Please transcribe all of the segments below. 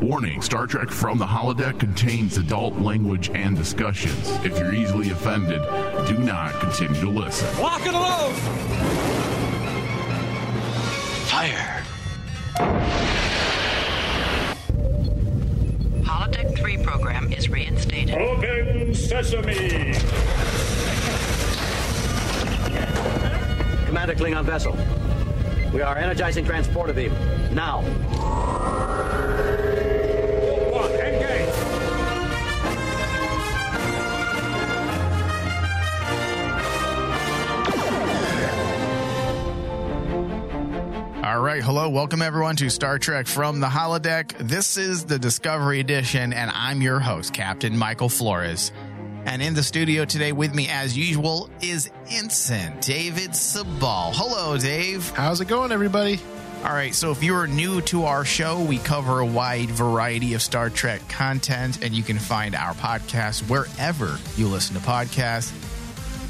Warning Star Trek from the holodeck contains adult language and discussions. If you're easily offended, do not continue to listen. Lock and load! Fire! Holodeck 3 program is reinstated. Open sesame! Commander Klingon vessel. We are energizing transport of beam. Now. Right, hello, welcome everyone to Star Trek from the holodeck. This is the Discovery Edition, and I'm your host, Captain Michael Flores. And in the studio today with me, as usual, is Ensign David Sabal. Hello, Dave. How's it going, everybody? All right, so if you're new to our show, we cover a wide variety of Star Trek content, and you can find our podcast wherever you listen to podcasts.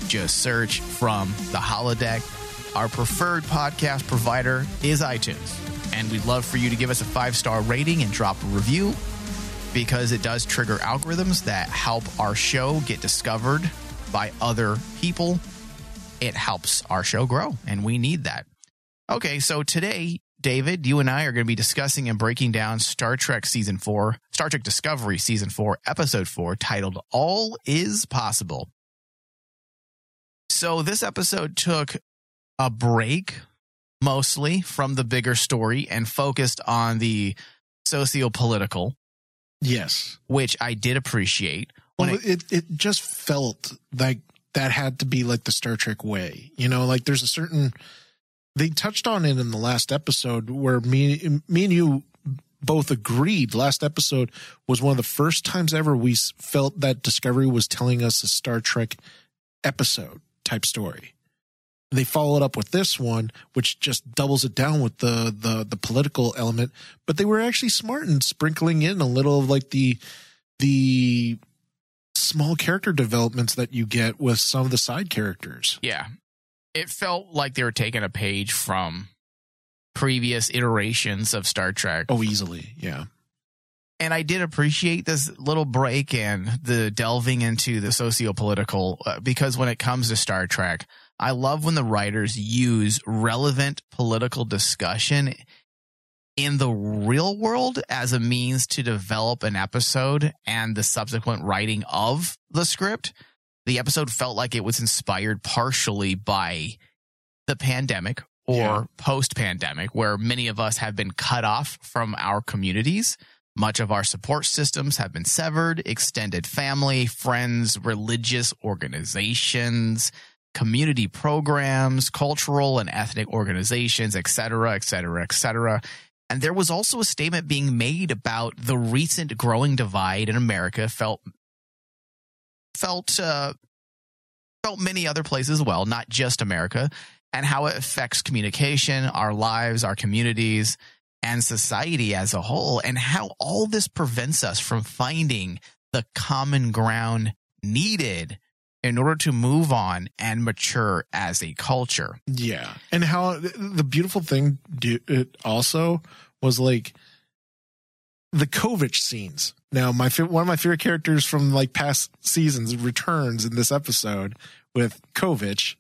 Just search from the holodeck. Our preferred podcast provider is iTunes, and we'd love for you to give us a five star rating and drop a review because it does trigger algorithms that help our show get discovered by other people. It helps our show grow, and we need that. Okay, so today, David, you and I are going to be discussing and breaking down Star Trek Season 4, Star Trek Discovery Season 4, Episode 4, titled All Is Possible. So, this episode took a break mostly from the bigger story and focused on the socio political, Yes. which I did appreciate. Well, it- it, it just felt like that had to be like the Star Trek way. You know, like there's a certain they touched on it in the last episode where me me and you both agreed last episode was one of the first times ever we felt that Discovery was telling us a Star Trek episode type story. They followed up with this one, which just doubles it down with the the the political element. But they were actually smart in sprinkling in a little of like the the small character developments that you get with some of the side characters. Yeah. It felt like they were taking a page from previous iterations of Star Trek. Oh, easily, yeah. And I did appreciate this little break and the delving into the socio-political uh, because when it comes to Star Trek, I love when the writers use relevant political discussion in the real world as a means to develop an episode and the subsequent writing of the script. The episode felt like it was inspired partially by the pandemic or Yeah. post pandemic, where many of us have been cut off from our communities. Much of our support systems have been severed, extended family, friends, religious organizations, community programs, cultural and ethnic organizations, et cetera, et cetera, et cetera. And there was also a statement being made about the recent growing divide in America felt felt uh, felt many other places as well, not just America, and how it affects communication, our lives, our communities, and society as a whole, and how all this prevents us from finding the common ground needed in order to move on and mature as a culture. Yeah. And how the beautiful thing do, it also was like the Kovich scenes. Now, my one of my favorite characters from like past seasons returns in this episode with Kovich,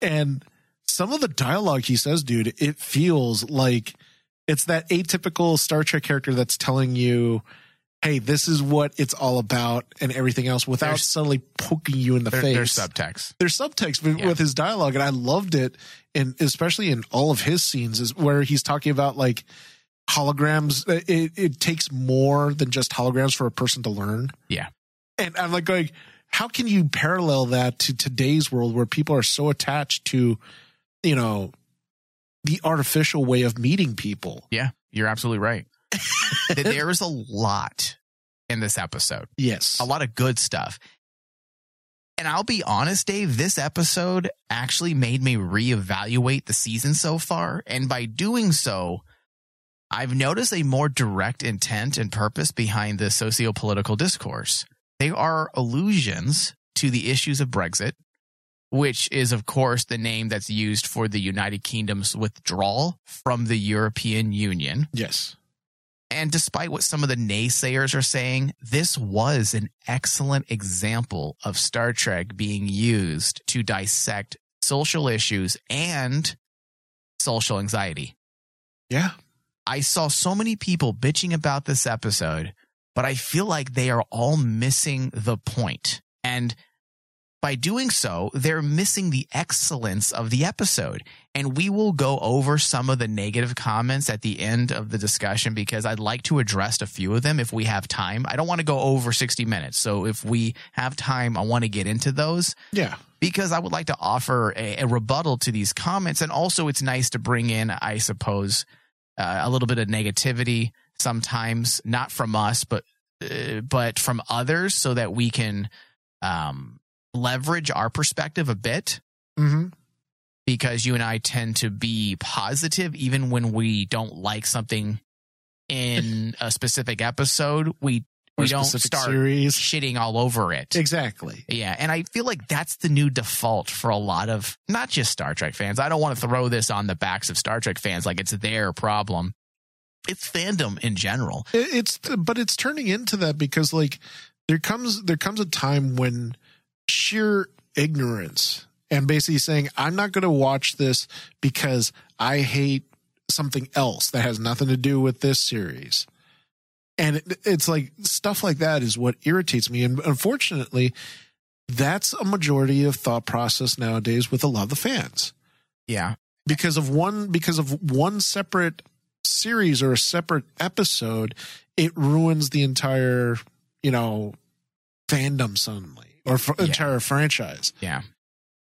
and some of the dialogue he says, dude, it feels like it's that atypical Star Trek character that's telling you, "Hey, this is what it's all about," and everything else, without There's- subtly poking you in the There, face there's subtext. there's subtext with, Yeah. with his dialogue and i loved it and especially in all of his scenes is where he's talking about like holograms it, it takes more than just holograms for a person to learn Yeah. and i'm like going how can you parallel that to today's world where people are so attached to you know the artificial way of meeting people Yeah, you're absolutely right. That there is a lot in this episode. yes a lot of good stuff. And I'll be honest, Dave, this episode actually made me reevaluate the season so far. And by doing so, I've noticed a more direct intent and purpose behind the socio political discourse. They are allusions to the issues of Brexit, which is, of course, the name that's used for the United Kingdom's withdrawal from the European Union. yes And despite what some of the naysayers are saying, this was an excellent example of Star Trek being used to dissect social issues and social anxiety. Yeah. I saw so many people bitching about this episode, but I feel like they are all missing the point. And by doing so, they're missing the excellence of the episode. And we will go over some of the negative comments at the end of the discussion because I'd like to address a few of them if we have time. I don't want to go over 60 minutes. So if we have time, I want to get into those Yeah. because I would like to offer a, a rebuttal to these comments. And also, it's nice to bring in, I suppose, uh, a little bit of negativity sometimes, not from us, but uh, but from others, so that we can um, leverage our perspective a bit. Mm-hmm. Because you and I tend to be positive, even when we don't like something in a specific episode. We we don't start series. shitting all over it. Exactly. Yeah, and I feel like that's the new default for a lot of not just Star Trek fans. I don't want to throw this on the backs of Star Trek fans like it's their problem. It's fandom in general. It's but it's turning into that because like there comes there comes a time when sheer ignorance and basically saying I'm not going to watch this because I hate something else that has nothing to do with this series. And it, it's like stuff like that is what irritates me and unfortunately that's a majority of thought process nowadays with a lot of the fans Yeah. because of one because of one separate series or a separate episode it ruins the entire you know fandom suddenly or f- Yeah. entire franchise Yeah.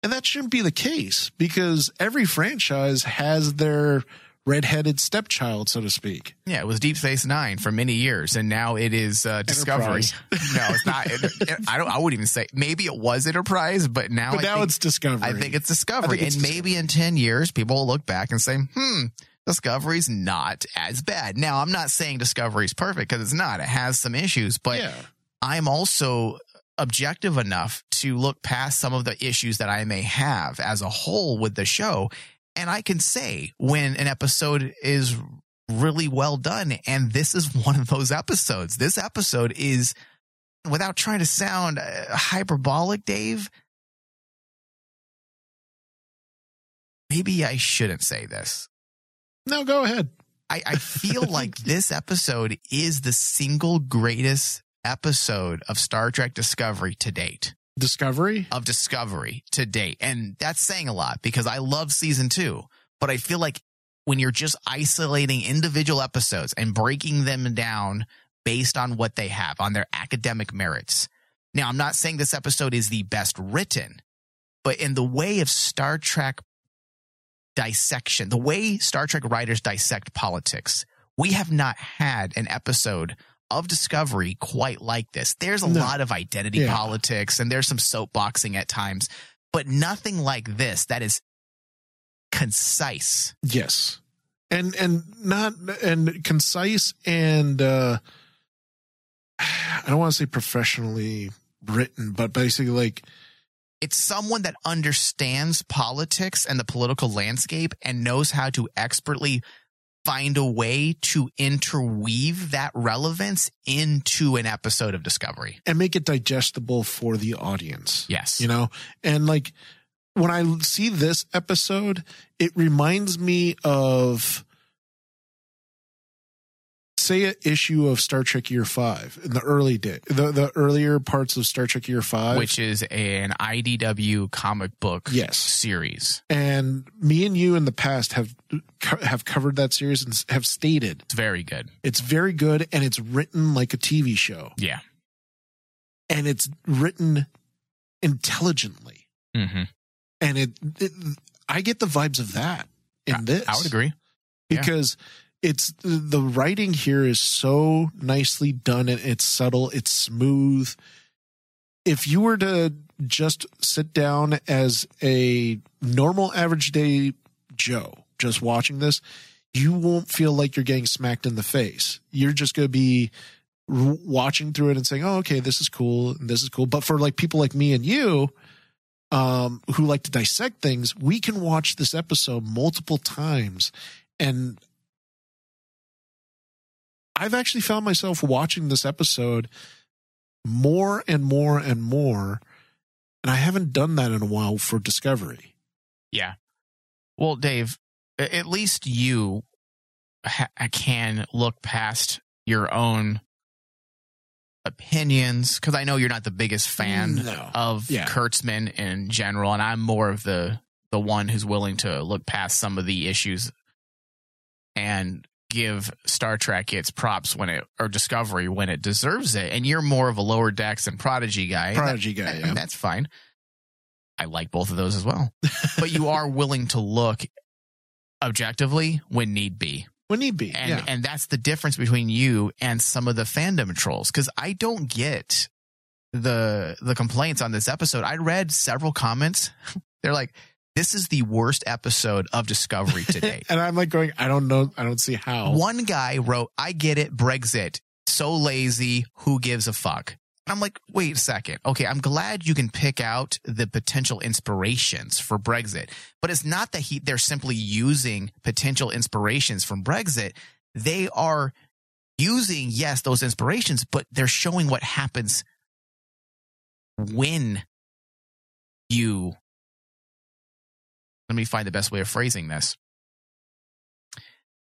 and that shouldn't be the case because every franchise has their redheaded stepchild so to speak Yeah, it was Deep Space Nine for many years, and now it is uh, Discovery. No, it's not. It- it- I don't. I wouldn't even say. Maybe it was Enterprise, but now. but I now think, it's discovery I think it's Discovery, think it's and maybe in ten years, people will look back and say, "Hmm, Discovery's not as bad." Now, I'm not saying Discovery's perfect because it's not. It has some issues, but yeah I'm also objective enough to look past some of the issues that I may have as a whole with the show. And I can say when an episode is really well done. And this is one of those episodes. This episode is, without trying to sound uh, hyperbolic, Dave, maybe I shouldn't say this. no go ahead I, I feel like this episode is the single greatest episode of Star Trek Discovery to date. discovery Of Discovery to date. And that's saying a lot because I love season two. But I feel like when you're just isolating individual episodes and breaking them down based on what they have, on their academic merits. Now, I'm not saying this episode is the best written, but in the way of Star Trek dissection, the way Star Trek writers dissect politics, we have not had an episode of Discovery quite like this. There's a No. lot of identity Yeah. politics and there's some soapboxing at times, but nothing like this that is concise. Yes. And and not and concise and uh I don't want to say professionally written, but basically like It's someone that understands politics and the political landscape and knows how to expertly find a way to interweave that relevance into an episode of Discovery. and make it digestible for the audience. Yes. You know? And like when I see this episode, it reminds me of say a issue of Star Trek Year 5 in the early day the the earlier parts of Star Trek Year 5 which is an IDW comic book Yes. series. and me and you in the past have have covered that series and have stated It's very good. it's very good and it's written like a TV show Yeah. and it's written intelligently hmm and it, it I get the vibes of that in this I would agree. yeah. It's the writing here is so nicely done and it's subtle it's smooth. If you were to just sit down as a normal average day joe just watching this you won't feel like you're getting smacked in the face. You're just going to be watching through it and saying oh okay this is cool and this is cool. But for like people like me and you um, who like to dissect things, we can watch this episode multiple times and I've actually found myself watching this episode more and more and more. And I haven't done that in a while for Discovery. Yeah. Well, Dave, at least you ha- can look past your own opinions because I know you're not the biggest fan No. of Yeah. Kurtzman in general, and I'm more of the the one who's willing to look past some of the issues and give Star Trek its props when it or Discovery when it deserves it. And you're more of a lower decks and Prodigy guy. and that- Prodigy guy, yeah. that's fine. I like both of those as well. but you are willing to look objectively when need be. When need be. And yeah. and that's the difference between you and some of the fandom trolls cuz I don't get the the complaints on this episode. I read several comments. They're like this is the worst episode of Discovery today. and I'm like going, I don't know. I don't see how. One guy wrote, I get it, Brexit. So lazy. Who gives a fuck? I'm like, wait a second. Okay, I'm glad you can pick out the potential inspirations for Brexit, but it's not that he they're simply using potential inspirations from Brexit. They are using, yes, those inspirations, but they're showing what happens when you let me find the best way of phrasing this.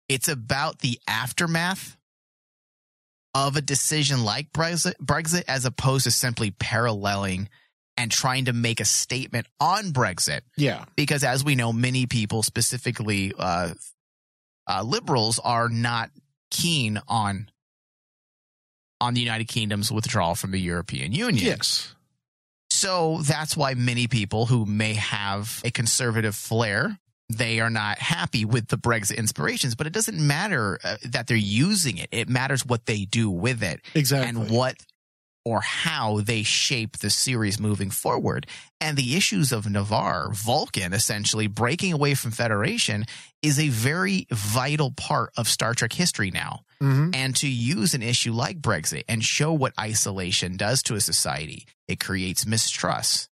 It's about the aftermath of a decision like Brexit, Brexit as opposed to simply paralleling and trying to make a statement on Brexit. yeah. Because as we know, many people, specifically uh, uh, liberals, are not keen on on the United Kingdom's withdrawal from the European Union. Yes. So that's why many people who may have a conservative flair, they are not happy with the Brexit inspirations, but it doesn't matter uh, that they're using it. It matters what they do with it Exactly. and what or how they shape the series moving forward. And the issues of Ni'Var, Vulcan, essentially breaking away from Federation is a very vital part of Star Trek history now Mhm. and to use an issue like Brexit and show what isolation does to a society. It creates mistrust.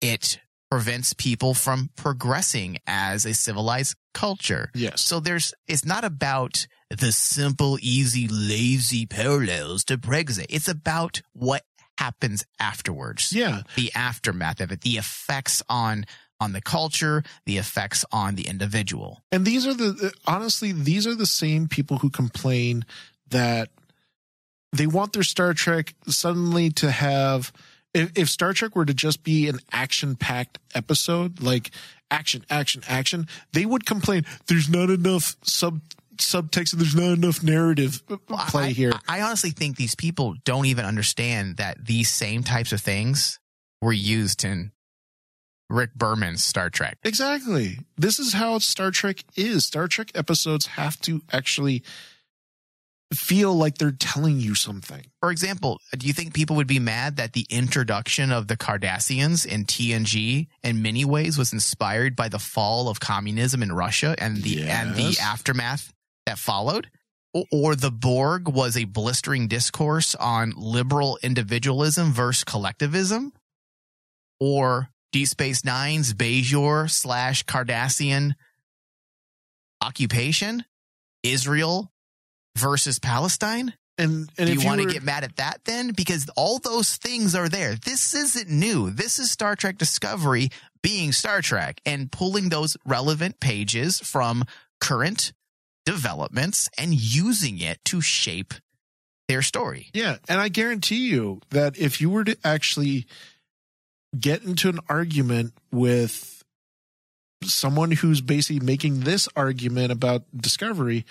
It prevents people from progressing as a civilized culture. Yes. So there's it's not about the simple, easy, lazy parallels to Brexit. It's about what happens afterwards. yeah. The aftermath of it, the effects on on the culture, the effects on the individual. And these are the honestly, these are the same people who complain that they want their Star Trek suddenly to have if, if Star Trek were to just be an action packed episode, like action, action, action, they would complain there's not enough sub subtext and there's not enough narrative play here. I, I honestly think these people don't even understand that these same types of things were used in Rick Berman's Star Trek. Exactly. This is how Star Trek is. Star Trek episodes have to actually feel like they're telling you something. For example, do you think people would be mad that the introduction of the Cardassians in TNG in many ways was inspired by the fall of communism in Russia and the and the aftermath that followed? Or the Borg was a blistering discourse on liberal individualism versus collectivism? Or Deep Space Nine's Bajor slash Cardassian occupation? Israel versus Palestine? And and Do if you want to were- get mad at that then? Because all those things are there. This isn't new. This is Star Trek Discovery being Star Trek and pulling those relevant pages from current developments and using it to shape their story. Yeah, and I guarantee you that if you were to actually get into an argument with someone who's basically making this argument about discovery,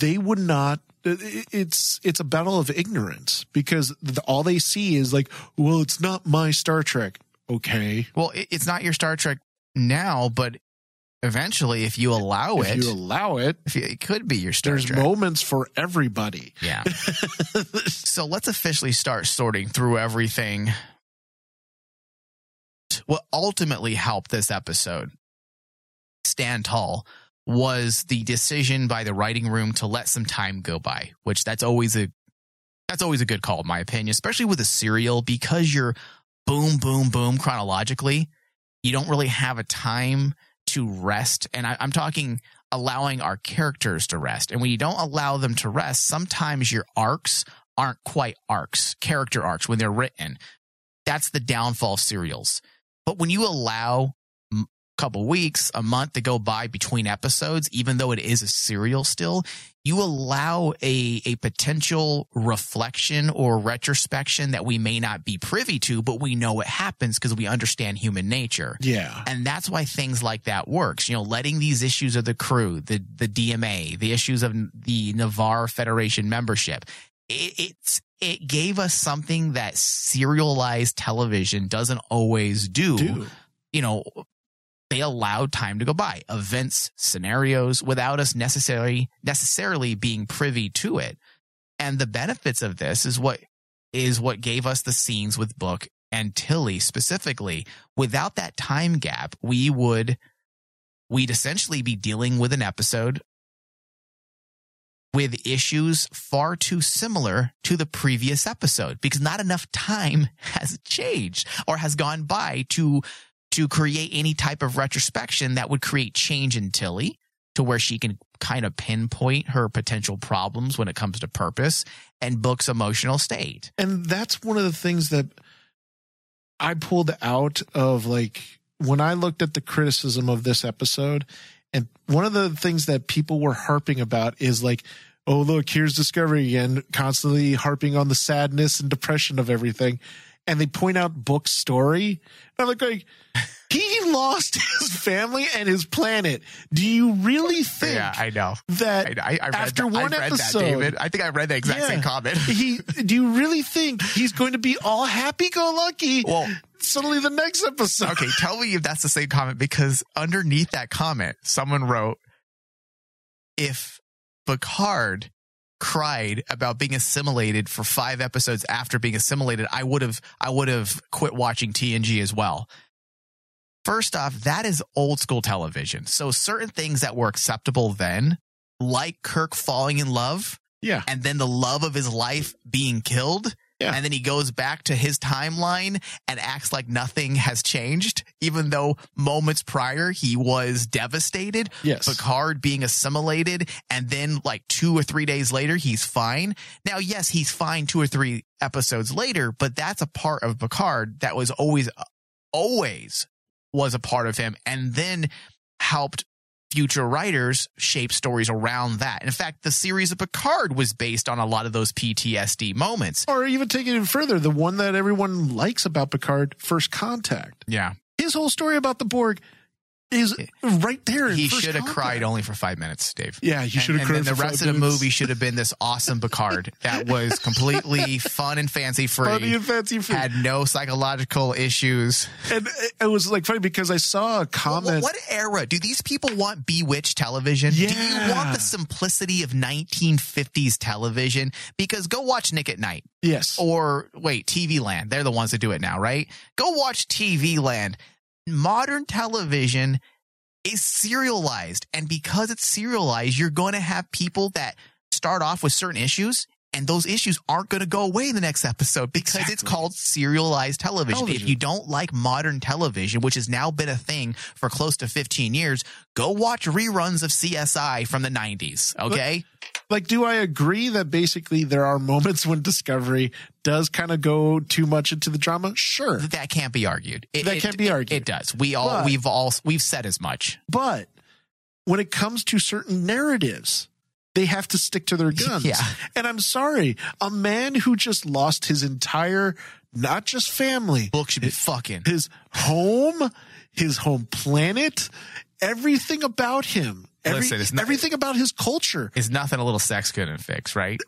they would not it's it's a battle of ignorance because the, all they see is like, well, it's not my Star Trek. Okay, Well, it's not your Star Trek now, but eventually, if you allow if it, you allow it, if you, it could be your Star Trek. there's Trek. moments for everybody. Yeah. so let's officially start sorting through everything. What ultimately helped this episode stand tall was the decision by the writing room to let some time go by, which that's always a that's always a good call in my opinion, especially with a serial because you're boom boom boom chronologically, you don't really have a time to rest and I, I'm talking allowing our characters to rest. And when you don't allow them to rest, sometimes your arcs aren't quite arcs, character arcs when they're written. That's the downfall of serials. But when you allow couple weeks, a month to go by between episodes, even though it is a serial still, you allow a, a potential reflection or retrospection that we may not be privy to, but we know it happens because we understand human nature. Yeah. And that's why things like that works. You know, letting these issues of the crew, the the DMA, the issues of the Ni'Var Federation membership, it, it's it gave us something that serialized television doesn't always do. Do. You know, they allowed time to go by, events, scenarios, without us necessarily necessarily being privy to it. And the benefits of this is what is what gave us the scenes with Book and Tilly specifically. Without that time gap, we would we'd essentially be dealing with an episode with issues far too similar to the previous episode because not enough time has changed or has gone by to to create any type of retrospection that would create change in Tilly to where she can kind of pinpoint her potential problems when it comes to purpose and Book's emotional state. and that's one of the things that I pulled out of like when I looked at the criticism of this episode, and one of the things that people were harping about is like, oh look, here's Discovery again, constantly harping on the sadness and depression of everything, and they point out Book's story, and I'm like, like he lost his family and his planet. Do you really think know. that I, I, I after that, one I read episode, that, David. I think I read the exact same comment. he do you really think he's going to be all happy go lucky Well, suddenly the next episode okay, tell me if that's the same comment because underneath that comment, someone wrote, if Picard cried about being assimilated for five episodes after being assimilated, I would have, I would have quit watching TNG as well. First off, that is old school television. So certain things that were acceptable then, like Kirk falling in love, yeah and then the love of his life being killed. Yeah. And then he goes back to his timeline and acts like nothing has changed, even though moments prior he was devastated. yes Picard being assimilated, and then like two or three days later, he's fine. Now, yes, he's fine two or three episodes later, but that's a part of Picard that was always, always was a part of him, and then helped future writers shape stories around that. In fact, the series of Picard was based on a lot of those PTSD moments. or even taking it further the one that everyone likes about picard first contact Yeah. his whole story about the borg is right there He should have cried only for five minutes, Dave. yeah he should have cried and then the rest of the minutes. movie should have been this awesome Picard that was completely fun and fancy free. funny and fancy free. had no psychological issues. and it- was like funny because i saw a comment what era do these people want? Bewitched television? Do you Yeah. want the simplicity of 1950s television? Because go watch Nick at Nite yes or wait, TV Land. They're the ones that do it now, right? Go watch TV Land. Modern television is serialized. And because it's serialized, you're going to have people that start off with certain issues. And those issues aren't going to go away in the next episode because it's called serialized television. Television. If you don't like modern television, which has now been a thing for close to 15 years, go watch reruns of CSI from the 90s. Okay. like do i agree that basically there are moments when discovery does kind of go too much into the drama sure that can't be argued. It, That it- can't be argued. It does. We all But- we've all we've said as much. But when it comes to certain narratives, they have to stick to their guns. Yeah. And I'm sorry, a man who just lost his entire, not just family, Book should be fucking. his home, his home planet, everything about him, every, Listen, it's not- everything about his culture. Is nothing a little sex couldn't fix, right?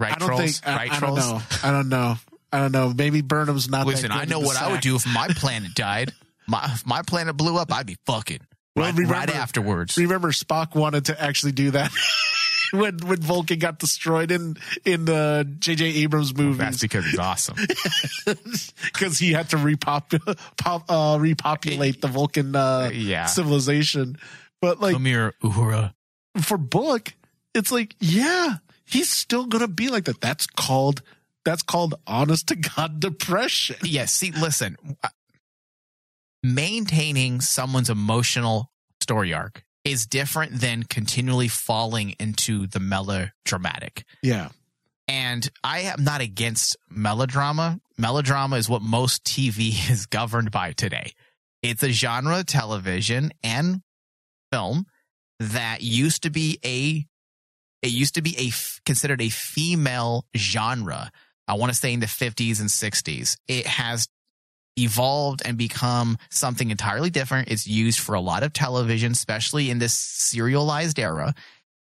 Right, I don't trolls. think, I, right, I don't know. I don't know. I don't know. Maybe Burnham's not. Listen, I know what I would do if my planet died. My if my planet blew up, I'd be fucking Well, right, remember- right afterwards. Remember, Spock wanted to actually do that when when Vulcan got destroyed in in the J.J. Abrams movies. That's because he's awesome. because he had to repop- pop, uh, repopulate the Vulcan uh, Yeah. civilization. But like Come here, Uhura. for Book, it's like yeah, he's still gonna be like that. That's called that's called honest to god depression. Yes. See, listen. uh, Maintaining someone's emotional story arc is different than continually falling into the melodramatic. Yeah. And I am not against melodrama. Melodrama is what most TV is governed by today. It's a genre of television and film that used to be a it used to be a considered a female genre. I want to say in the 50s and 60s. It has evolved and become something entirely different. It's used for a lot of television, especially in this serialized era.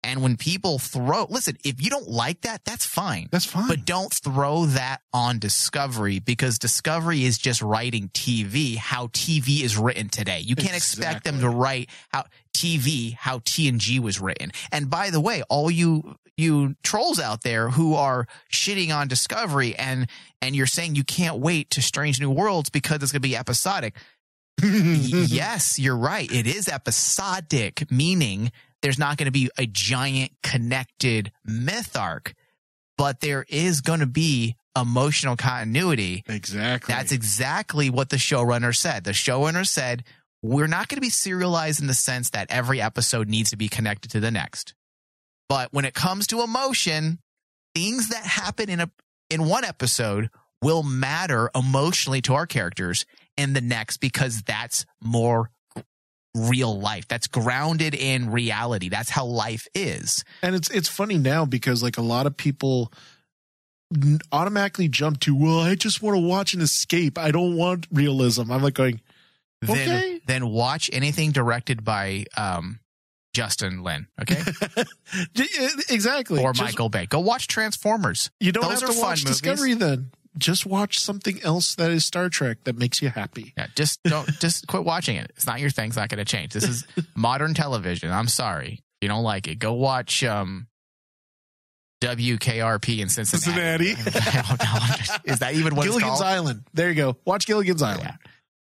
And when people throw, listen, if you don't like that, that's fine. That's fine. But don't throw that on Discovery because Discovery is just writing TV how TV is written today. You can't expect them to write how TV how TNG was written. And by the way, all you you trolls out there who are shitting on Discovery and and you're saying you can't wait to Strange New Worlds because it's going to be episodic. Yes, you're right. It is episodic, meaning there's not going to be a giant connected myth arc, but there is going to be emotional continuity. exactly. That's exactly what the showrunner said. The showrunner said, we're not going to be serialized in the sense that every episode needs to be connected to the next. But when it comes to emotion, things that happen in a in one episode will matter emotionally to our characters in the next because that's more real life. That's grounded in reality. That's how life is. and it's it's funny now because like a lot of people automatically jump to well i just want to watch an escape i don't want realism i'm like going Then Okay. then watch anything directed by um Justin Lin, okay? exactly or Just- Michael Bay. Go watch Transformers. you don't Those have are to watch movies. discovery then just watch something else that is star trek that makes you happy Yeah, just don't just quit watching it. It's not your thing. It's not going to change. This is modern television. I'm sorry. If you don't like it, go watch um WKRP in Cincinnati. I don't know. Is that even what gilligan's it's called? island there you go watch gilligan's island Yeah.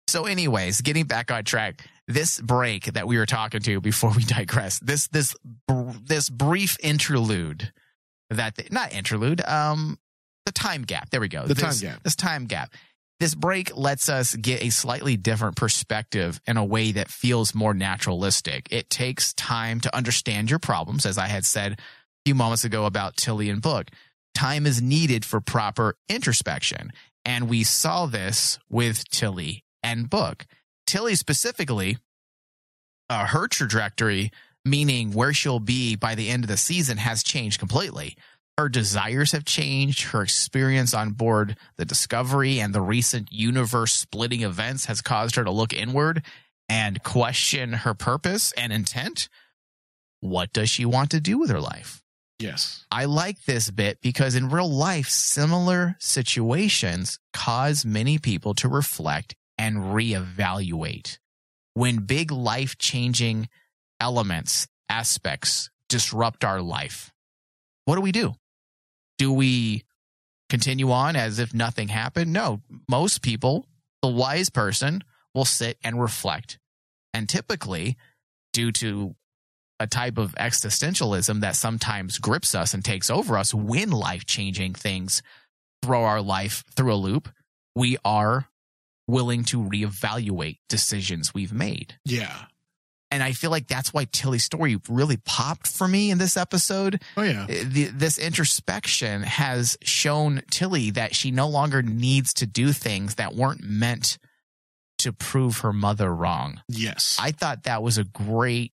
So, anyways, getting back on track, this break that we were talking to before we digress, this this br- this brief interlude that not interlude, um, the time gap. There we go. The this, time gap. This time gap. This break lets us get a slightly different perspective in a way that feels more naturalistic. It takes time to understand your problems, as I had said a few moments ago about Tilly and Book. Time is needed for proper introspection. And we saw this with Tilly and Book. Tilly specifically, uh, her trajectory, meaning where she'll be by the end of the season, has changed completely. Her desires have changed. Her experience on board the Discovery and the recent universe splitting events has caused her to look inward and question her purpose and intent. What does she want to do with her life? yes I like this bit because in real life, similar situations cause many people to reflect and reevaluate. When big life changing elements, aspects disrupt our life, what do we do? Do we continue on as if nothing happened? No. Most people, the wise person, will sit and reflect. And typically, due to a type of existentialism that sometimes grips us and takes over us when life changing things throw our life through a loop, we are willing to reevaluate decisions we've made. yeah And I feel like that's why Tilly's story really popped for me in this episode. oh yeah uh, The, this introspection has shown Tilly that she no longer needs to do things that weren't meant to prove her mother wrong. yes I thought that was a great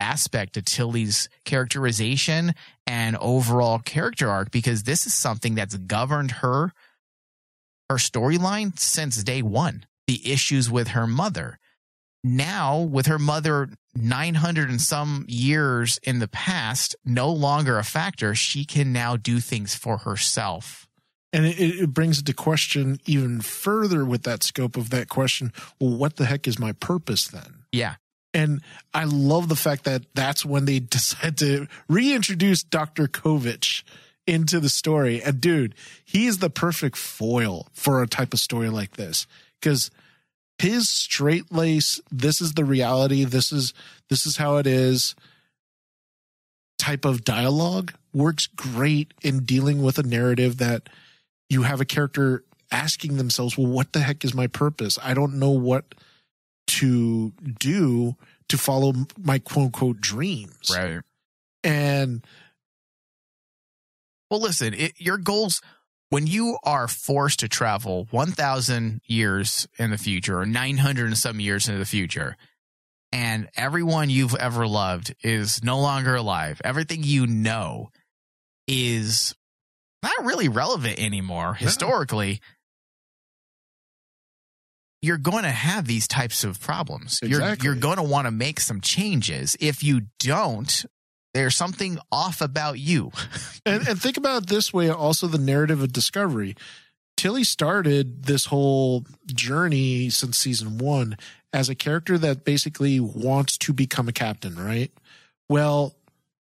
aspect of Tilly's characterization and overall character arc because this is something that's governed her her storyline since day 1 the issues with her mother now with her mother 900 and some years in the past no longer a factor she can now do things for herself And it, it brings into question even further with that scope of that question. Well, what the heck is my purpose then? yeah And I love the fact that that's when they decide to reintroduce Dr. Kovich into the story. And dude, he is the perfect foil for a type of story like this because his straight lace, this is the reality, this is this is how it is type of dialogue works great in dealing with a narrative that you have a character asking themselves, well, what the heck is my purpose? I don't know what to do to follow my quote unquote dreams. Right. And Well, listen, it, your goals, when you are forced to travel 1,000 years in the future or 900 and some years into the future, and everyone you've ever loved is no longer alive, everything you know is not really relevant anymore historically. You're going to have these types of problems. Exactly. You're, you're going to want to make some changes. If you don't, there's something off about you. and, and think about it this way also the narrative of discovery tilly started this whole journey since season one as a character that basically wants to become a captain right well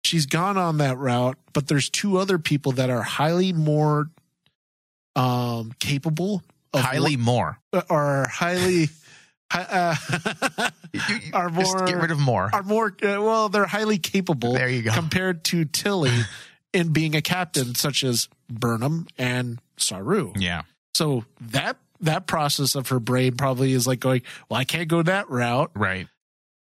she's gone on that route but there's two other people that are highly more um capable of Highly more. are highly hi- uh, are more Just get rid of more. are more uh, well they're highly capable There you go. compared to tilly in being a captain such as burnham and saru Yeah. so that that process of her brain probably is like going well i can't go that route Right.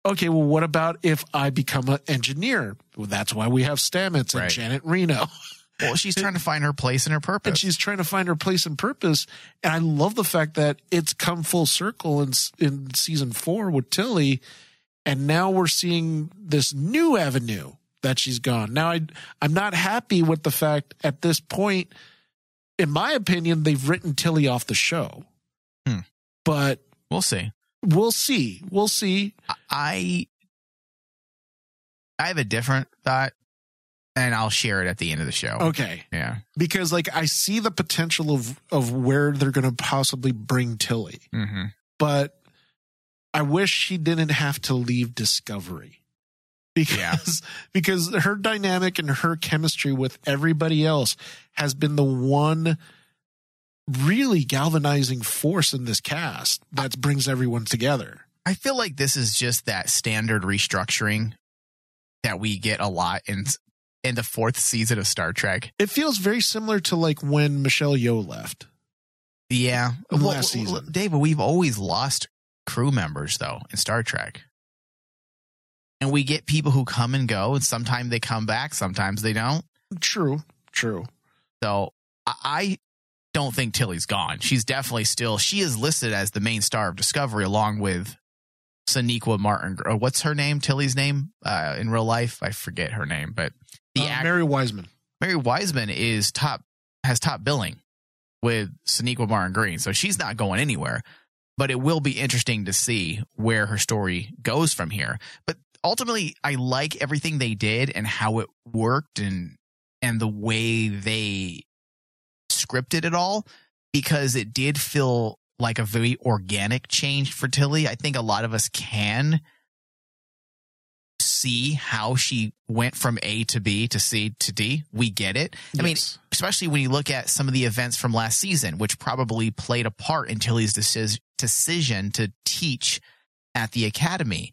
okay well what about if i become an engineer well that's why we have stamets and Right. janet reno Well, she's trying to find her place and her purpose. and she's trying to find her place and purpose. And I love the fact that it's come full circle in in season four with Tilly, and now we're seeing this new avenue that she's gone. Now I I'm not happy with the fact at this point, in my opinion, they've written Tilly off the show. Hmm. But we'll see. we'll see. We'll see. I I have a different thought, and I'll share it at the end of the show. Okay. Yeah. Because like I see the potential of of where they're gonna possibly bring Tilly. Mm-hmm. but I wish she didn't have to leave Discovery because because her dynamic and her chemistry with everybody else has been the one really galvanizing force in this cast that brings everyone together. I feel like this is just that standard restructuring that we get a lot in in the fourth season of Star Trek. It feels very similar to like when Michelle Yeoh left. Yeah. Last season. David, we've always lost crew members though in Star Trek. And we get people who come and go, and sometimes they come back, sometimes they don't. True, true. So I- I don't think Tilly's gone. She's definitely still. She is listed as the main star of Discovery, along with Sonequa Martin. Or what's her name? Tilly's name uh, in real life? I forget her name, but the Uh, act- Mary Wiseman. Mary Wiseman is top has top billing with Sonequa Martin Green, so she's not going anywhere. But it will be interesting to see where her story goes from here. But ultimately, I like everything they did and how it worked and and the way they scripted it all because it did feel like a very organic change for Tilly. I think a lot of us can see how she went from A to B to C to D. We get it. I mean, especially when you look at some of the events from last season, which probably played a part in Tilly's decis- decision to teach at the academy.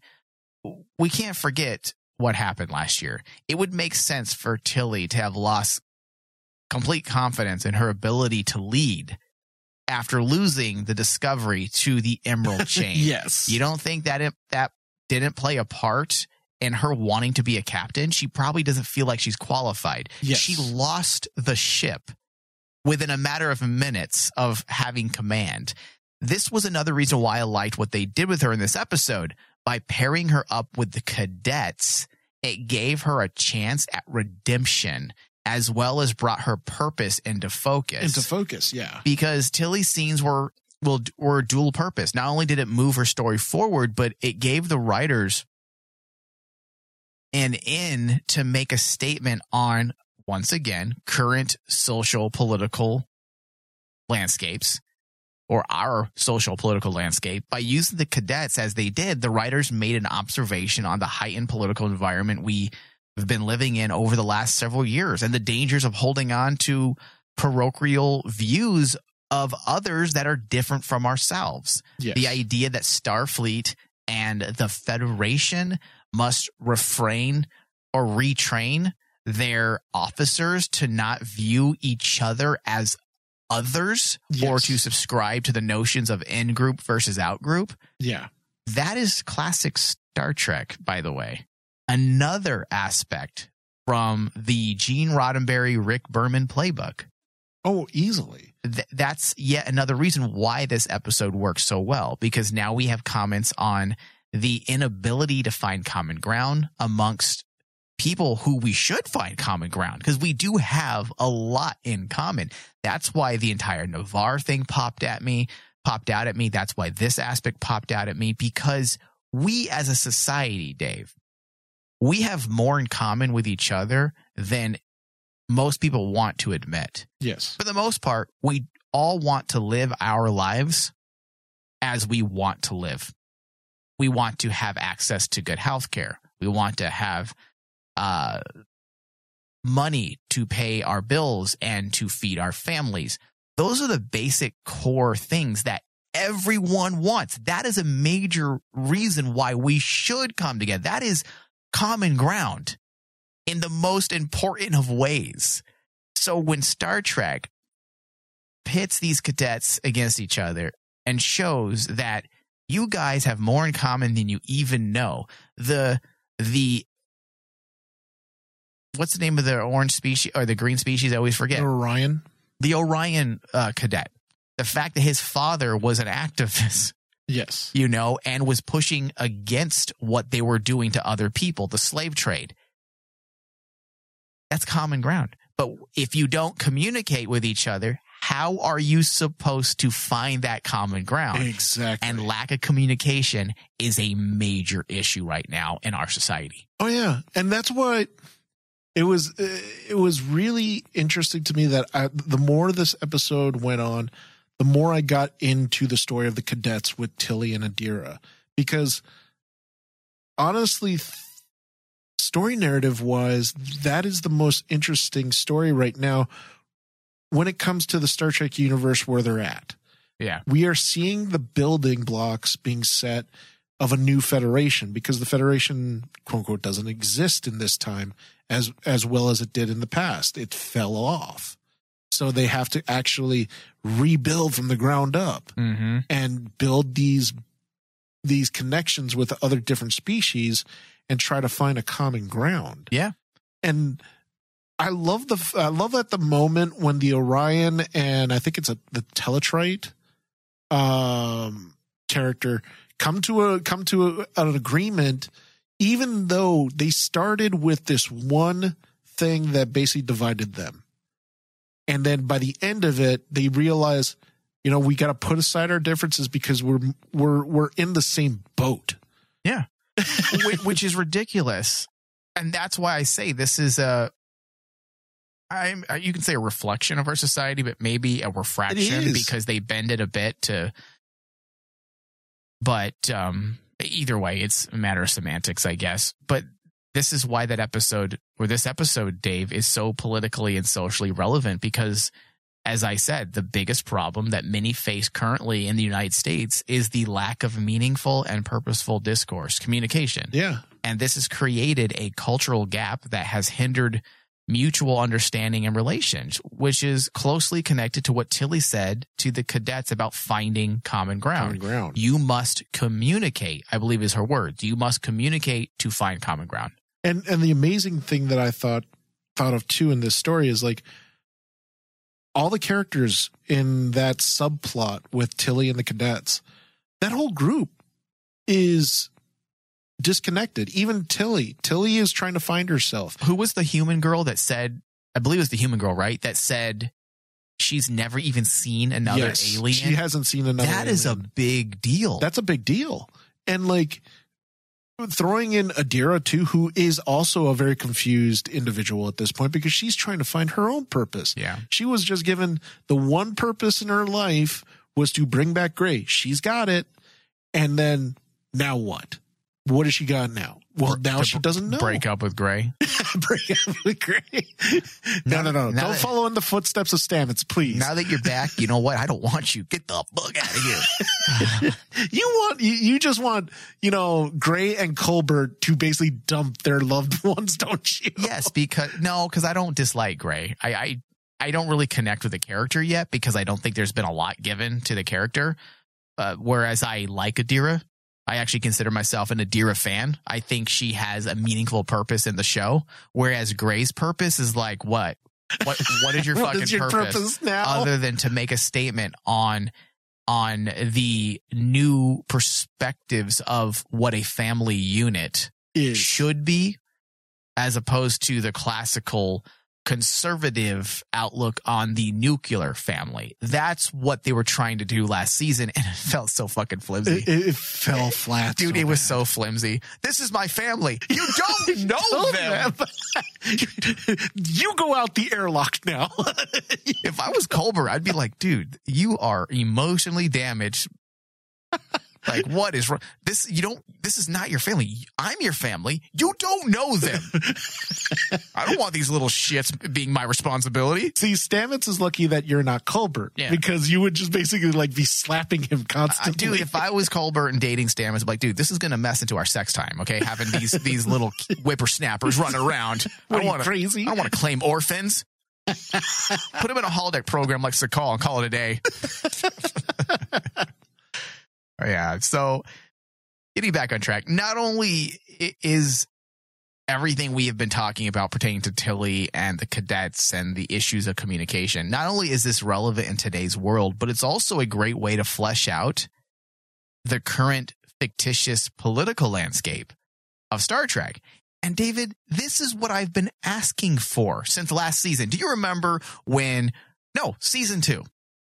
We can't forget what happened last year. It would make sense for Tilly to have lost complete confidence in her ability to lead after losing the discovery to the Emerald Chain. Yes. You don't think that it, that didn't play a part in her wanting to be a captain? She probably doesn't feel like she's qualified. Yes. She lost the ship within a matter of minutes of having command. This was another reason why I liked what they did with her in this episode. By pairing her up with the cadets, it gave her a chance at redemption as well as brought her purpose into focus Into focus, yeah. because Tilly's scenes were will were dual purpose. Not only did it move her story forward, but it gave the writers an in to make a statement on once again current social political landscapes or our social political landscape by using the cadets as they did the writers made an observation on the heightened political environment we have been living in over the last several years and the dangers of holding on to parochial views of others that are different from ourselves. Yes. The idea that Starfleet and the Federation must refrain or retrain their officers to not view each other as others or to subscribe to the notions of in group versus out group. yeah. That is classic Star Trek, by the way. Another aspect from the Gene Roddenberry, Rick Berman playbook. Oh, easily. Th- that's yet another reason why this episode works so well because now we have comments on the inability to find common ground amongst people who we should find common ground because we do have a lot in common. That's why the entire Ni'Var thing popped at me, popped out at me. That's why this aspect popped out at me because we as a society, Dave, we have more in common with each other than most people want to admit. Yes. For the most part, we all want to live our lives as we want to live. We want to have access to good health care. We want to have uh, money to pay our bills and to feed our families. Those are the basic core things that everyone wants. That is a major reason why we should come together. That is common ground in the most important of ways. So when Star Trek pits these cadets against each other and shows that you guys have more in common than you even know. The the what's the name of the orange species or the green species? I always forget. Orion. The Orion uh, cadet. The fact that his father was an activist, Yes. you know, and was pushing against what they were doing to other people, the slave trade. That's common ground. But if you don't communicate with each other, how are you supposed to find that common ground? Exactly. And lack of communication is a major issue right now in our society. Oh yeah, and that's what it was. uh, It was really interesting to me that I, the more this episode went on, the more I got into the story of the cadets with Tilly and Adira, because honestly, th- story narrative wise, that is the most interesting story right now when it comes to the Star Trek universe where they're at. Yeah. We are seeing the building blocks being set of a new federation because the federation quote unquote doesn't exist in this time as as well as it did in the past it fell off so they have to actually rebuild from the ground up Mm-hmm. and build these these connections with other different species and try to find a common ground Yeah. and I love the I love at the moment when the Orion and I think it's a the Tellarite um character come to a come to a, an agreement even though they started with this one thing that basically divided them. And then by the end of it they realize you know we got to put aside our differences because we're we're we're in the same boat. which, which is ridiculous. And that's why I say this is a, I'm, uh, you can say a reflection of our society, but maybe a refraction because they bend it a bit to, but, um, either way, it's a matter of semantics, I guess. But this is why that episode or this episode, Dave, is so politically and socially relevant because as I said, the biggest problem that many face currently in the United States is the lack of meaningful and purposeful discourse, communication. Yeah. And this has created a cultural gap that has hindered mutual understanding and relations, which is closely connected to what Tilly said to the cadets about finding common ground. Common ground. You must communicate, I believe is her words. You must communicate to find common ground. And and the amazing thing that I thought thought of too in this story is like all the characters in that subplot with Tilly and the cadets, that whole group is disconnected. Even Tilly. Tilly is trying to find herself. Who was the human girl that said, I believe it was the human girl, right? That said she's never even seen another yes, alien. She hasn't seen another. That is a big deal. that's a big deal. And like throwing in Adira too, who is also a very confused individual at this point because she's trying to find her own purpose. yeah. She was just given the one purpose in her life was to bring back Gray. She's got it. And then now what? What has she got now? Well, now she doesn't know. Break up with Gray. break up with Gray. no, no, no. Don't that- follow in the footsteps of Stamets, please. Now that you're back, you know what? I don't want you. Get the fuck out of here. you want you, you just want you know Gray and Culber to basically dump their loved ones, don't you? yes, because no, because I don't dislike Gray. I, I I don't really connect with the character yet because I don't think there's been a lot given to the character. Uh, whereas I like Adira, I actually consider myself an Adira fan. I think she has a meaningful purpose in the show, whereas Gray's purpose is like what? What what is your fucking is your purpose, purpose now? other than to make a statement on on the new perspectives of what a family unit Is should be as opposed to the classical conservative outlook on the nuclear family. That's what they were trying to do last season and it felt so fucking flimsy. it, it fell flat, Dude, so it was bad. so flimsy. This is my family. You don't know them. them. you go out the airlock now. If I was Culber, I'd be like, dude, you are emotionally damaged. Like, what is wrong? This, you don't, this is not your family. I'm your family. You don't know them. I don't want these little shits being my responsibility. See, Stamets is lucky that you're not Culber Yeah. because you would just basically like be slapping him Uh, constantly. dude, if I was Culber and dating Stamets, I'm like, dude, this is gonna mess into our sex time. Okay, having these these little whippersnappers running around. What I want to crazy? I want to claim orphans. Put them in a holodeck program like Sakal and call it a day. Yeah. So getting back on track, not only is everything we have been talking about pertaining to Tilly and the cadets and the issues of communication, not only is this relevant in today's world, but it's also a great way to flesh out the current fictitious political landscape of Star Trek. And David, this is what I've been asking for since last season. Do you remember when, no, season two?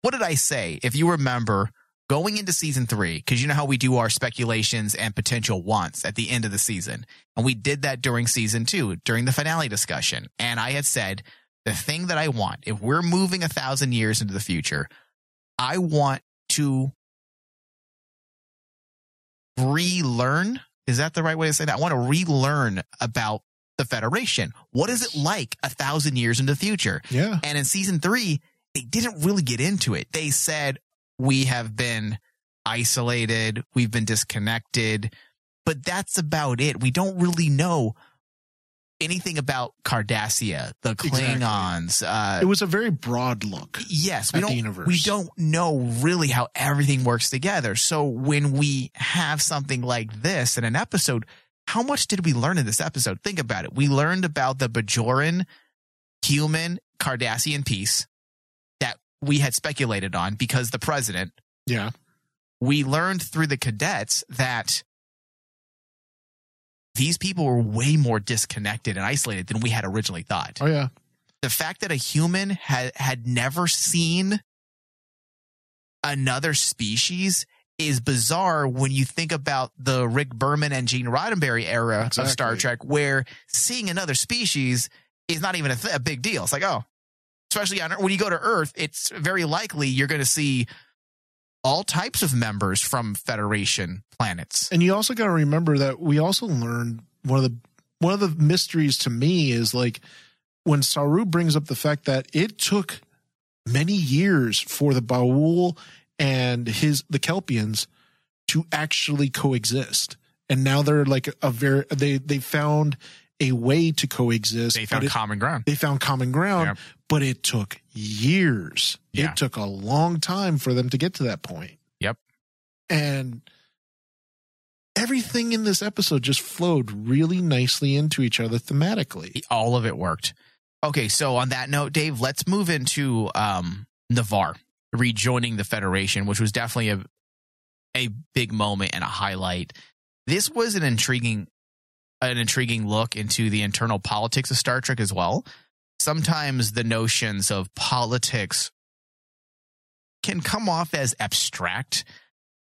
What did I say? If you remember going into season three, because you know how we do our speculations and potential wants at the end of the season. And we did that during season two, during the finale discussion. And I had said, the thing that I want, if we're moving a thousand years into the future, I want to relearn. Is that the right way to say that? I want to relearn about the Federation. What is it like a thousand years into the future? yeah. And in season three, they didn't really get into it. They said, we have been isolated, we've been disconnected, but that's about it. We don't really know anything about Cardassia, the Exactly. Klingons. Uh, It was a very broad look. yes, we at don't, universe. we don't know really how everything works together. So when we have something like this in an episode, how much did we learn in this episode? Think about it. We learned about the Bajoran human Cardassian peace that we had speculated on because the president Yeah. we learned through the cadets that these people were way more disconnected and isolated than we had originally thought. Oh yeah. The fact that a human had had never seen another species is bizarre when you think about the Rick Berman and Gene Roddenberry era of Star Trek, where seeing another species is not even a, th- a big deal. It's like, oh, especially on when you go to Earth, it's very likely you're going to see all types of members from Federation planets. And you also got to remember that we also learned one of the one of the mysteries to me is like when Saru brings up the fact that it took many years for the Ba'ul and his the Kelpians to actually coexist. And now they're like a very they they found a way to coexist. They found it- common ground. they found common ground, Yep. but it took years. Yeah. It took a long time for them to get to that point. Yep. And everything in this episode just flowed really nicely into each other thematically. all of it worked. Okay, so on that note, Dave, let's move into um Ni'Var rejoining the Federation, which was definitely a a big moment and a highlight. This was an intriguing an intriguing look into the internal politics of Star Trek as well. Sometimes the notions of politics can come off as abstract.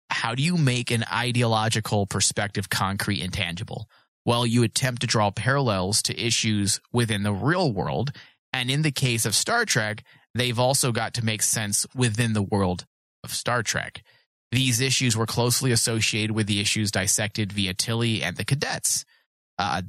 How do you make an ideological perspective concrete and tangible? Well, you attempt to draw parallels to issues within the real world. And in the case of Star Trek, they've also got to make sense within the world of Star Trek. These issues were closely associated with the issues dissected via Tilly and the cadets. Uh,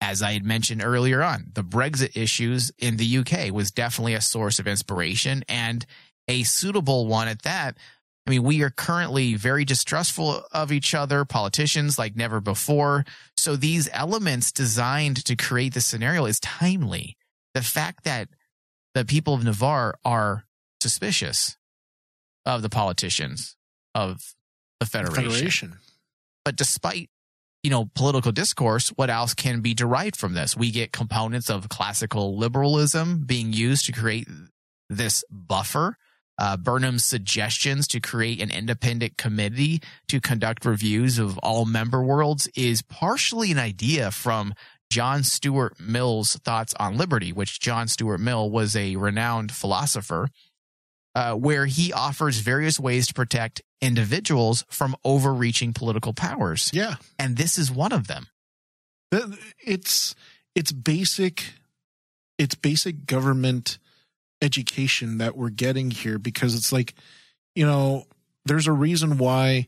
as I had mentioned earlier on, the Brexit issues in the UK was definitely a source of inspiration and a suitable one at that. I mean, we are currently very distrustful of each other, politicians like never before. So these elements designed to create the scenario is timely. The fact that the people of Ni'Var are suspicious of the politicians of the Federation. Federation. But despite you know political discourse, what else can be derived from this? We get components of classical liberalism being used to create this buffer. Uh, Burnham's suggestions to create an independent committee to conduct reviews of all member worlds is partially an idea from John Stuart Mill's thoughts on liberty, which John Stuart Mill was a renowned philosopher, uh, where he offers various ways to protect individuals from overreaching political powers. Yeah. And this is one of them. It's it's basic it's basic government education that we're getting here because it's like, you know, there's a reason why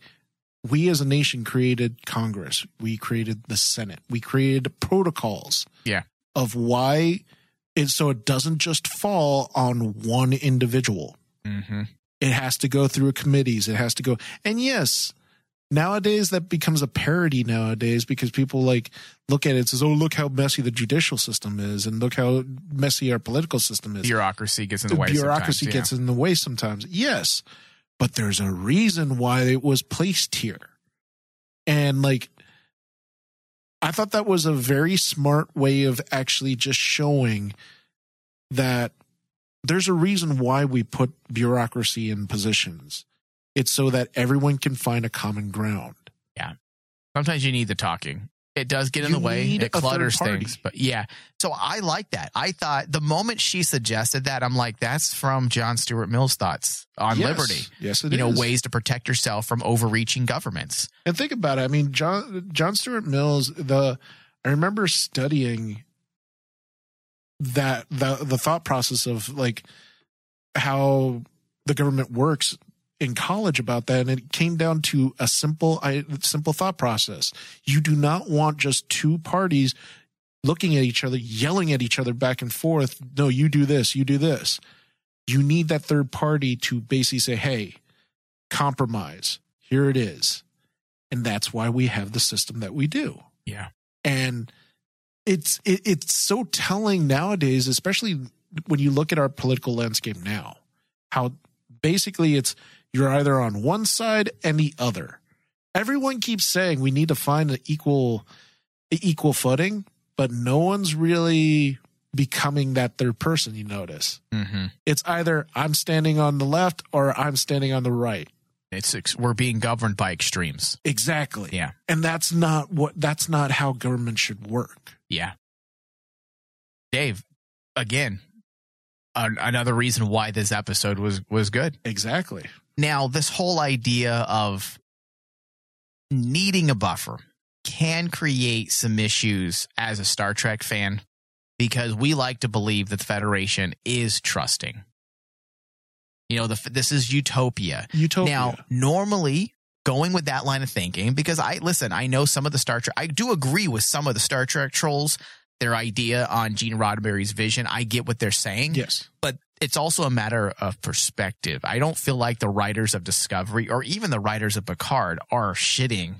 we as a nation created Congress. We created the Senate. We created protocols. Yeah. Of why it so it doesn't just fall on one individual. Mm-hmm. It has to go through committees. It has to go. And yes, nowadays that becomes a parody nowadays because people like look at it and says, "Oh, look how messy the judicial system is, and look how messy our political system is." Bureaucracy gets in the, the way. bureaucracy gets in the way sometimes. Yes, but there's a reason why it was placed here, and like. I thought that was a very smart way of actually just showing that there's a reason why we put bureaucracy in positions. It's so that everyone can find a common ground. Yeah. Sometimes you need the talking. It does get in You the way. It clutters things. But yeah. So I like that. I thought the moment she suggested that, I'm like, that's from John Stuart Mill's thoughts on Yes. liberty. Yes, it you know, ways to protect yourself from overreaching governments. And think about it. I mean, John John Stuart Mills. The I remember studying that the the thought process of like how the government works in college about that, and it came down to a simple I, simple thought process. You do not want just two parties looking at each other, yelling at each other back and forth. No, you do this, you do this. You need that third party to basically say, "Hey, compromise. Here it is." and that's why we have the system that we do Yeah. and it's it, it's so telling nowadays especially when you look at our political landscape now how basically it's you're either on one side and the other everyone keeps saying we need to find an equal equal footing but no one's really becoming that third person you notice Mm-hmm. it's either i'm standing on the left or i'm standing on the right It's ex- we're being governed by extremes. Exactly. Yeah. And that's not what that's not how government should work. Yeah. Dave, again, an- another reason why this episode was was good. Exactly. Now, this whole idea of needing a buffer can create some issues as a Star Trek fan because we like to believe that the Federation is trusting. You know, the, this is utopia. Utopia. Now, normally going with that line of thinking, because I listen, I know some of the Star Trek, I do agree with some of the Star Trek trolls, their idea on Gene Roddenberry's vision. I get what they're saying yes. but it's also a matter of perspective. I don't feel like the writers of Discovery or even the writers of Picard are shitting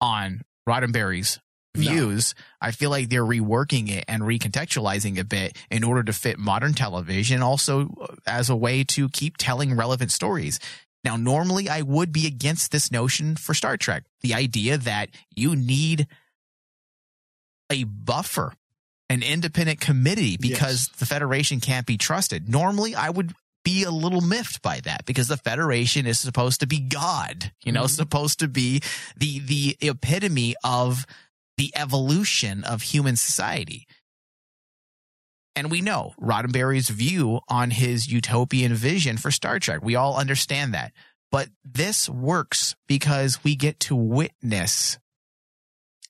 on Roddenberry's No. views. I feel like they're reworking it and recontextualizing a bit in order to fit modern television, also as a way to keep telling relevant stories. Now, normally I would be against this notion for Star Trek. The idea that you need a buffer, an independent committee because the Federation can't be trusted. Normally I would be a little miffed by that because the Federation is supposed to be God, you know, Mhm. supposed to be the the epitome of the evolution of human society. And we know Roddenberry's view on his utopian vision for Star Trek. We all understand that. But this works because we get to witness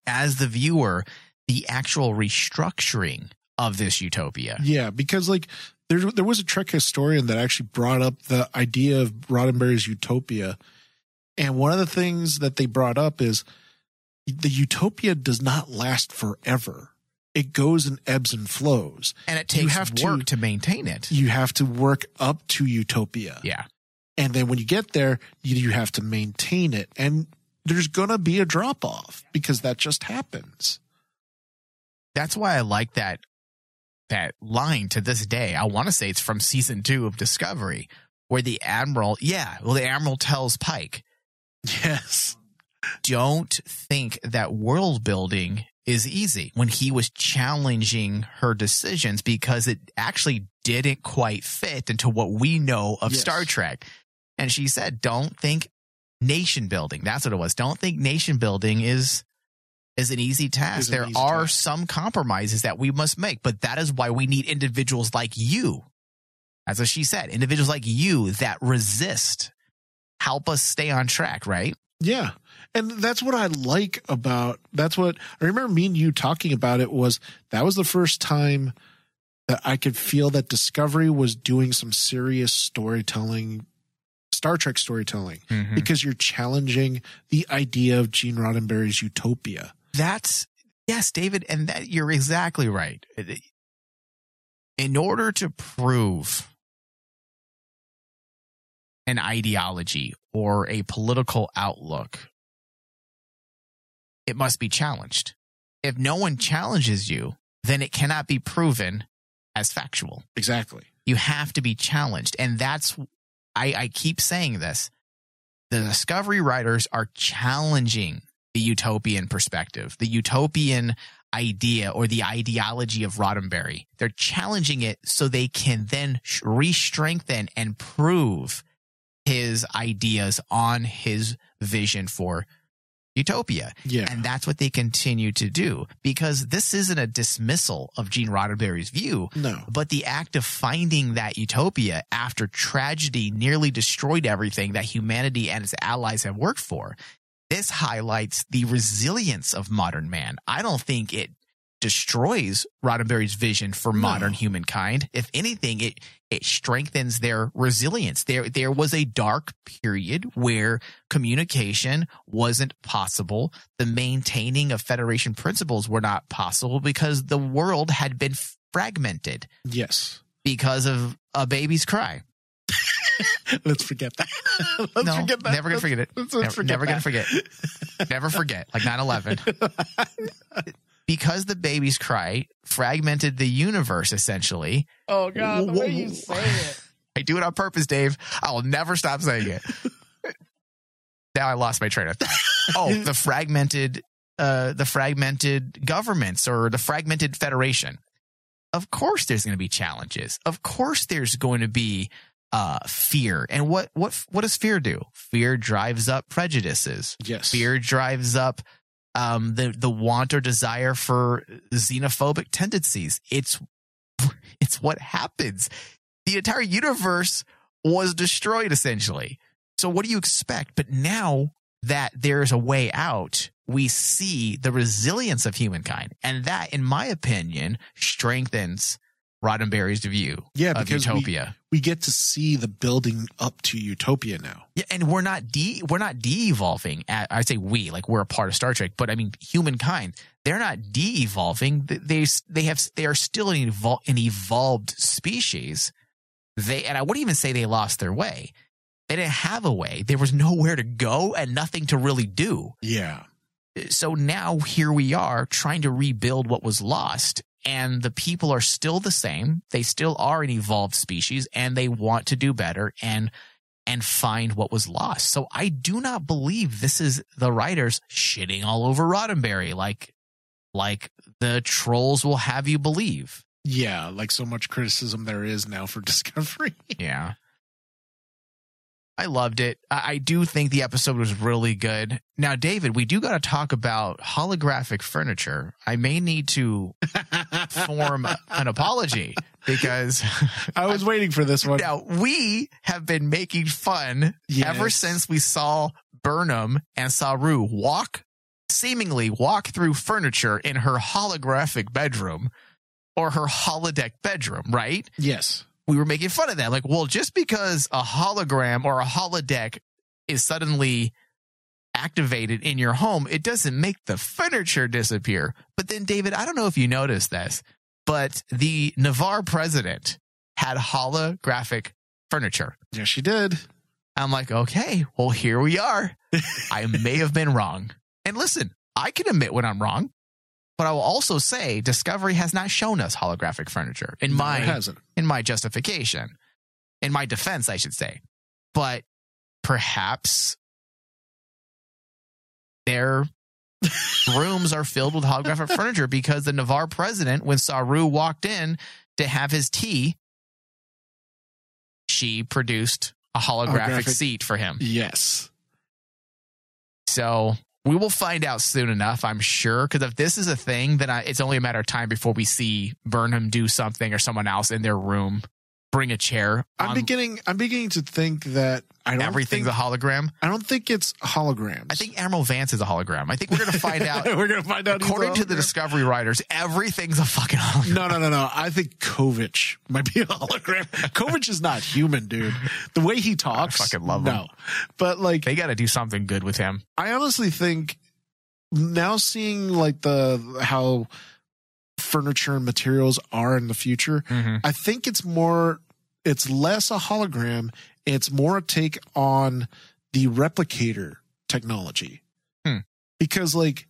as the viewer the actual restructuring of this utopia. Yeah, because like there there was a Trek historian that actually brought up the idea of Roddenberry's utopia. And one of the things that they brought up is the utopia does not last forever. It goes and ebbs and flows. And it takes You have to- work to maintain it. You have to work up to utopia. Yeah. And then when you get there, you, you have to maintain it. And there's going to be a drop off because that just happens. That's why I like that that line to this day. I want to say it's from season 2 of Discovery where the admiral, yeah, well the admiral tells Pike, Yes. don't think that world building is easy when he was challenging her decisions because it actually didn't quite fit into what we know of Yes. Star Trek. And she said, don't think nation building. That's what it was. Don't think nation building is is an easy task. An There easy are task. some compromises that we must make, but that is why we need individuals like you. That's what she said, individuals like you that resist help us stay on track, right? Yeah. And that's what I like about that's what I remember me and you talking about it was that was the first time that I could feel that Discovery was doing some serious storytelling Star Trek storytelling mm-hmm. because you're challenging the idea of Gene Roddenberry's utopia. That's yes, David, and that you're exactly right. In order to prove an ideology or a political outlook, it must be challenged. If no one challenges you, then it cannot be proven as factual. Exactly. You have to be challenged. And that's, I, I keep saying this. The Discovery writers are challenging the utopian perspective, the utopian idea or the ideology of Roddenberry. They're challenging it so they can then re strengthen and prove his ideas on his vision for utopia. Yeah. And that's what they continue to do because this isn't a dismissal of Gene Roddenberry's view, No. but the act of finding that utopia after tragedy nearly destroyed everything that humanity and its allies have worked for. This highlights the resilience of modern man. I don't think it destroys Roddenberry's vision for modern humankind. If anything, it it strengthens their resilience. There there was a dark period where communication wasn't possible. The maintaining of Federation principles were not possible because the world had been fragmented Yes. because of a baby's cry. Let's forget that. Let's no, forget that. never gonna forget it. Let's, never let's forget never gonna forget. never forget. Like 9-11. because the baby's cry fragmented the universe essentially. Oh God, the way you say it. I do it on purpose, Dave. I will never stop saying it. now I lost my train of thought. Oh, the fragmented uh the fragmented governments or the fragmented federation. Of course there's going to be challenges. Of course there's going to be uh fear. And what what what does fear do? Fear drives up prejudices. Yes. Fear drives up um, the the want or desire for xenophobic tendencies. It's it's what happens. The entire universe was destroyed essentially. So what do you expect? But now that there's a way out, we see the resilience of humankind, and that, in my opinion, strengthens Roddenberry's view Yeah, of because we- utopia. We get to see the building up to utopia now. Yeah, and we're not de we're not de-evolving. I say we, like we're a part of Star Trek, but I mean humankind. They're not de-evolving. They they, they have they are still an, evol- an evolved species. They and I wouldn't even say they lost their way. They didn't have a way. There was nowhere to go and nothing to really do. Yeah. So now here we are trying to rebuild what was lost. And the people are still the same. They still are an evolved species and they want to do better and and find what was lost. So I do not believe this is the writers shitting all over Roddenberry like like the trolls will have you believe. Yeah, like so much criticism there is now for Discovery. Yeah. I loved it. I, I do think the episode was really good. Now, David, we do got to talk about holographic furniture. I may need to form an apology because I was waiting for this one. now we have been making fun ever since we saw Burnham and Saru walk, seemingly walk through furniture in her holographic bedroom or her holodeck bedroom, right? Yes. We were making fun of that. Like, well, just because a hologram or a holodeck is suddenly activated in your home, it doesn't make the furniture disappear. But then, David, I don't know if you noticed this, but the Ni'Var president had holographic furniture. Yes, she did. I'm like, okay, well, here we are. I may have been wrong. And listen, I can admit when I'm wrong, but I will also say Discovery has not shown us holographic furniture in No, my in my justification, in my defense, I should say. But perhaps their rooms are filled with holographic furniture because the Ni'Var president, when Saru walked in to have his tea, she produced a holographic, Holographic. seat for him. Yes. So we will find out soon enough, I'm sure. Because if this is a thing, then I, it's only a matter of time before we see Burnham do something or someone else in their room bring a chair. I'm on- beginning. I'm beginning to think that I don't everything's think, a hologram. I don't think it's holograms. I think Admiral Vance is a hologram. I think we're going to find out. we're gonna find out. According to the. Discovery writers, everything's a fucking hologram. No, no, no, no. I think Kovich might be a hologram. Kovich is not human, dude. The way he talks, I fucking love him. no. But like, They got to do something good with him. I honestly think now seeing like the how furniture and materials are in the future, Mhm. I think it's more it's less a hologram, it's more a take on the replicator technology. Hmm. Because like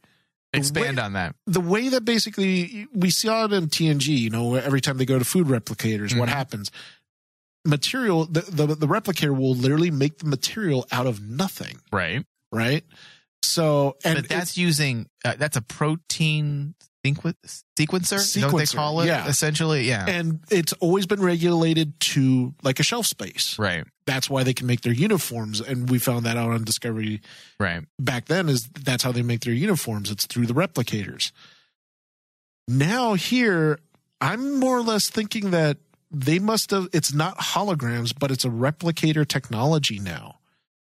Expand way- on that. the way that basically we saw it in TNG, you know, every time they go to food replicators, what Mhm. happens? Material, the, the the replicator will literally make the material out of nothing, Right. right? So, and but that's using, uh, that's a protein sequ- sequencer? That what they call it? yeah. Essentially, yeah. and it's always been regulated to like a shelf space. right. That's why they can make their uniforms, and we found that out on Discovery Right. back then. Is that's how they make their uniforms? It's through the replicators. Now here, I'm more or less thinking that they must have. It's not holograms, but it's a replicator technology now.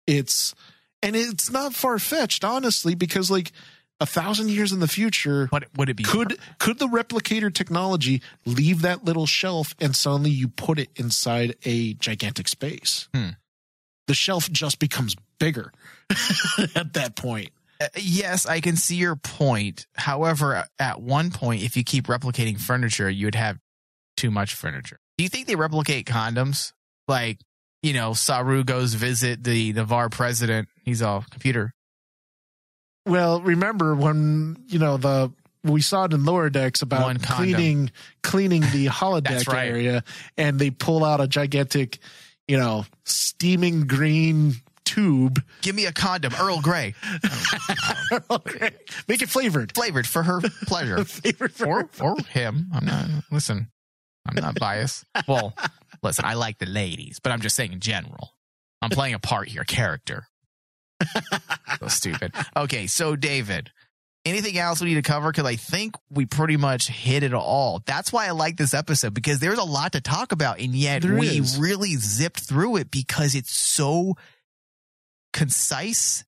It's and it's not far fetched, honestly, because like a thousand years in the future, But would it be could could the replicator technology leave that little shelf and suddenly you put it inside a gigantic space? Hmm. The shelf just becomes bigger at that point. Uh, yes, I can see your point. However, at one point, if you keep replicating furniture, you would have too much furniture. Do you think they replicate condoms? Like, you know, Saru goes visit the Ni'Var president. He's all computer. Well, remember when you know the we saw it in lower decks about cleaning cleaning the holodeck right. area, and they pull out a gigantic, you know, steaming green tube. Give me a condom, Earl Grey, Earl Grey. Make it flavored. flavored for her pleasure. Flavored for or or him. I'm not listen. I'm not biased. Well, listen, I like the ladies, but I'm just saying in general. I'm playing a part here, character. so stupid. Okay, so David, anything else we need to cover? Because I think we pretty much hit it all. That's why I like this episode because there's a lot to talk about, and yet There we is. really zipped through it because it's so concise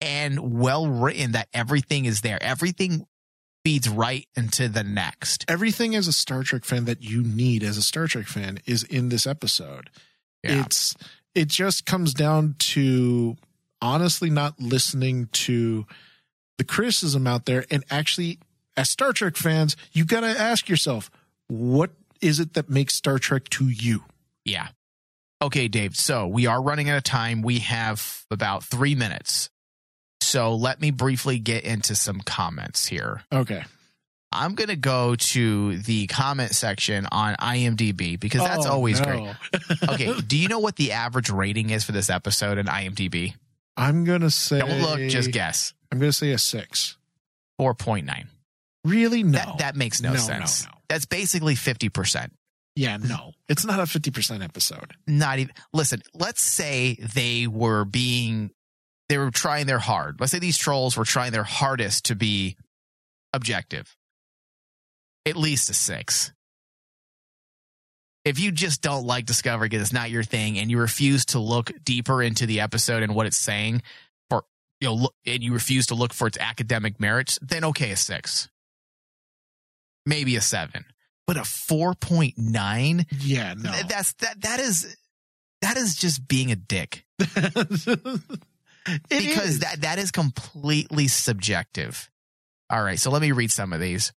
and well written that everything is there. Everything feeds right into the next. everything as a Star Trek fan that you need as a Star Trek fan is in this episode. Yeah. It's it just comes down to honestly not listening to the criticism out there and actually as Star Trek fans, you got to ask yourself, what is it that makes Star Trek to you? Yeah. Okay, Dave. So we are running out of time. We have about three minutes. So let me briefly get into some comments here. Okay. I'm going to go to the comment section on IMDb because that's Oh, always no. great. Okay. do you know what the average rating is for this episode in IMDb? I'm going to say Don't look, just guess. I'm going to say a 6. 4.9. Really? No. That, that makes no, No, no, sense. no. That's basically 50%. yeah, no. It's not a 50% episode. not even listen let's say they were being they were trying their hard. Let's say these trolls were trying their hardest to be objective. At least a six. If you just don't like discovery because it's not your thing and you refuse to look deeper into the episode and what it's saying or you know look, and you refuse to look for its academic merits then okay a six. Maybe a seven. But a 4.9 Yeah, no. Th- That's that that is that is just being a dick because is. that that is completely subjective. All right, so let me read some of these.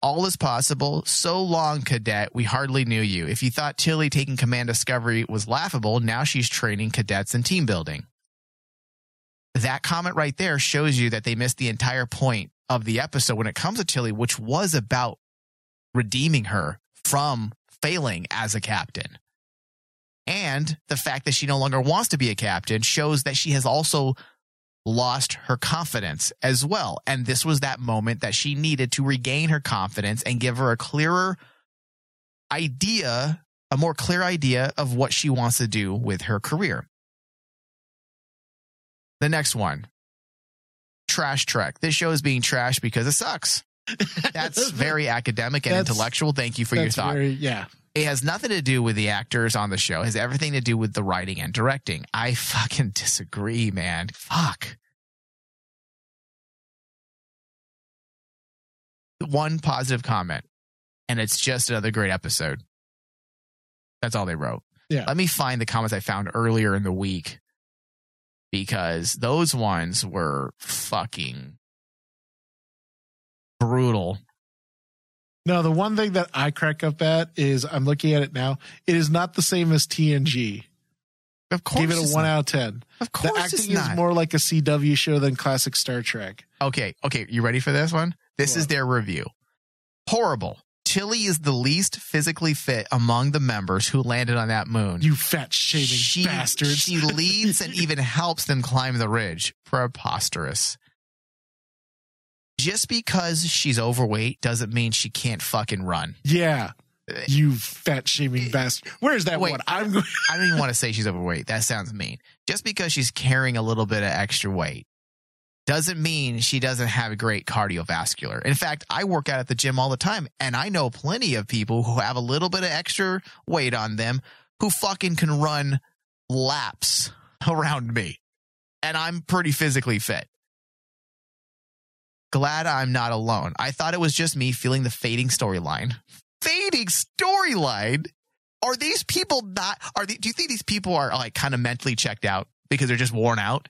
All is possible. So long, cadet. We hardly knew you. If you thought Tilly taking command discovery was laughable, now she's training cadets in team building. That comment right there shows you that they missed the entire point of the episode when it comes to Tilly, which was about redeeming her from failing as a captain. And the fact that she no longer wants to be a captain shows that she has also lost her confidence as well. And this was that moment that she needed to regain her confidence and give her a clearer idea, a more clear idea of what she wants to do with her career. The next one Trash Trek. This show is being trashed because it sucks. That's very academic and That's- intellectual. Thank you for your thought. very- yeah. It has nothing to do with the actors on the show. It has everything to do with the writing and directing. I fucking disagree, man. Fuck. One positive comment, and it's just another great episode. That's all they wrote. Yeah. Let me find the comments I found earlier in the week because those ones were fucking brutal. No, the one thing that I crack up at is I'm looking at it now. It is not the same as TNG. Of course, Give it a one not. out of ten. Of The course, it's acting is more like a CW show than classic Star Trek. Okay, okay, you ready for this one? This is their review. Horrible. Tilly is the least physically fit among the members who landed on that moon. You fat shaming she, bastards. She leads and even helps them climb the ridge. Preposterous. Just because she's overweight doesn't mean she can't fucking run. yeah. Eh. You fat shaming eh. bastard. Where's that Wait. one? I'm going. I don't even want to say she's overweight. That sounds mean. Just because she's carrying a little bit of extra weight doesn't mean she doesn't have great cardiovascular. In fact, I work out at the gym all the time and I know plenty of people who have a little bit of extra weight on them who fucking can run laps around me. And I'm pretty physically fit. Glad I'm not alone. I thought it was just me feeling the fading storyline. Fading storyline? Are these people not are they, do you think these people are like kind of mentally checked out because they're just worn out?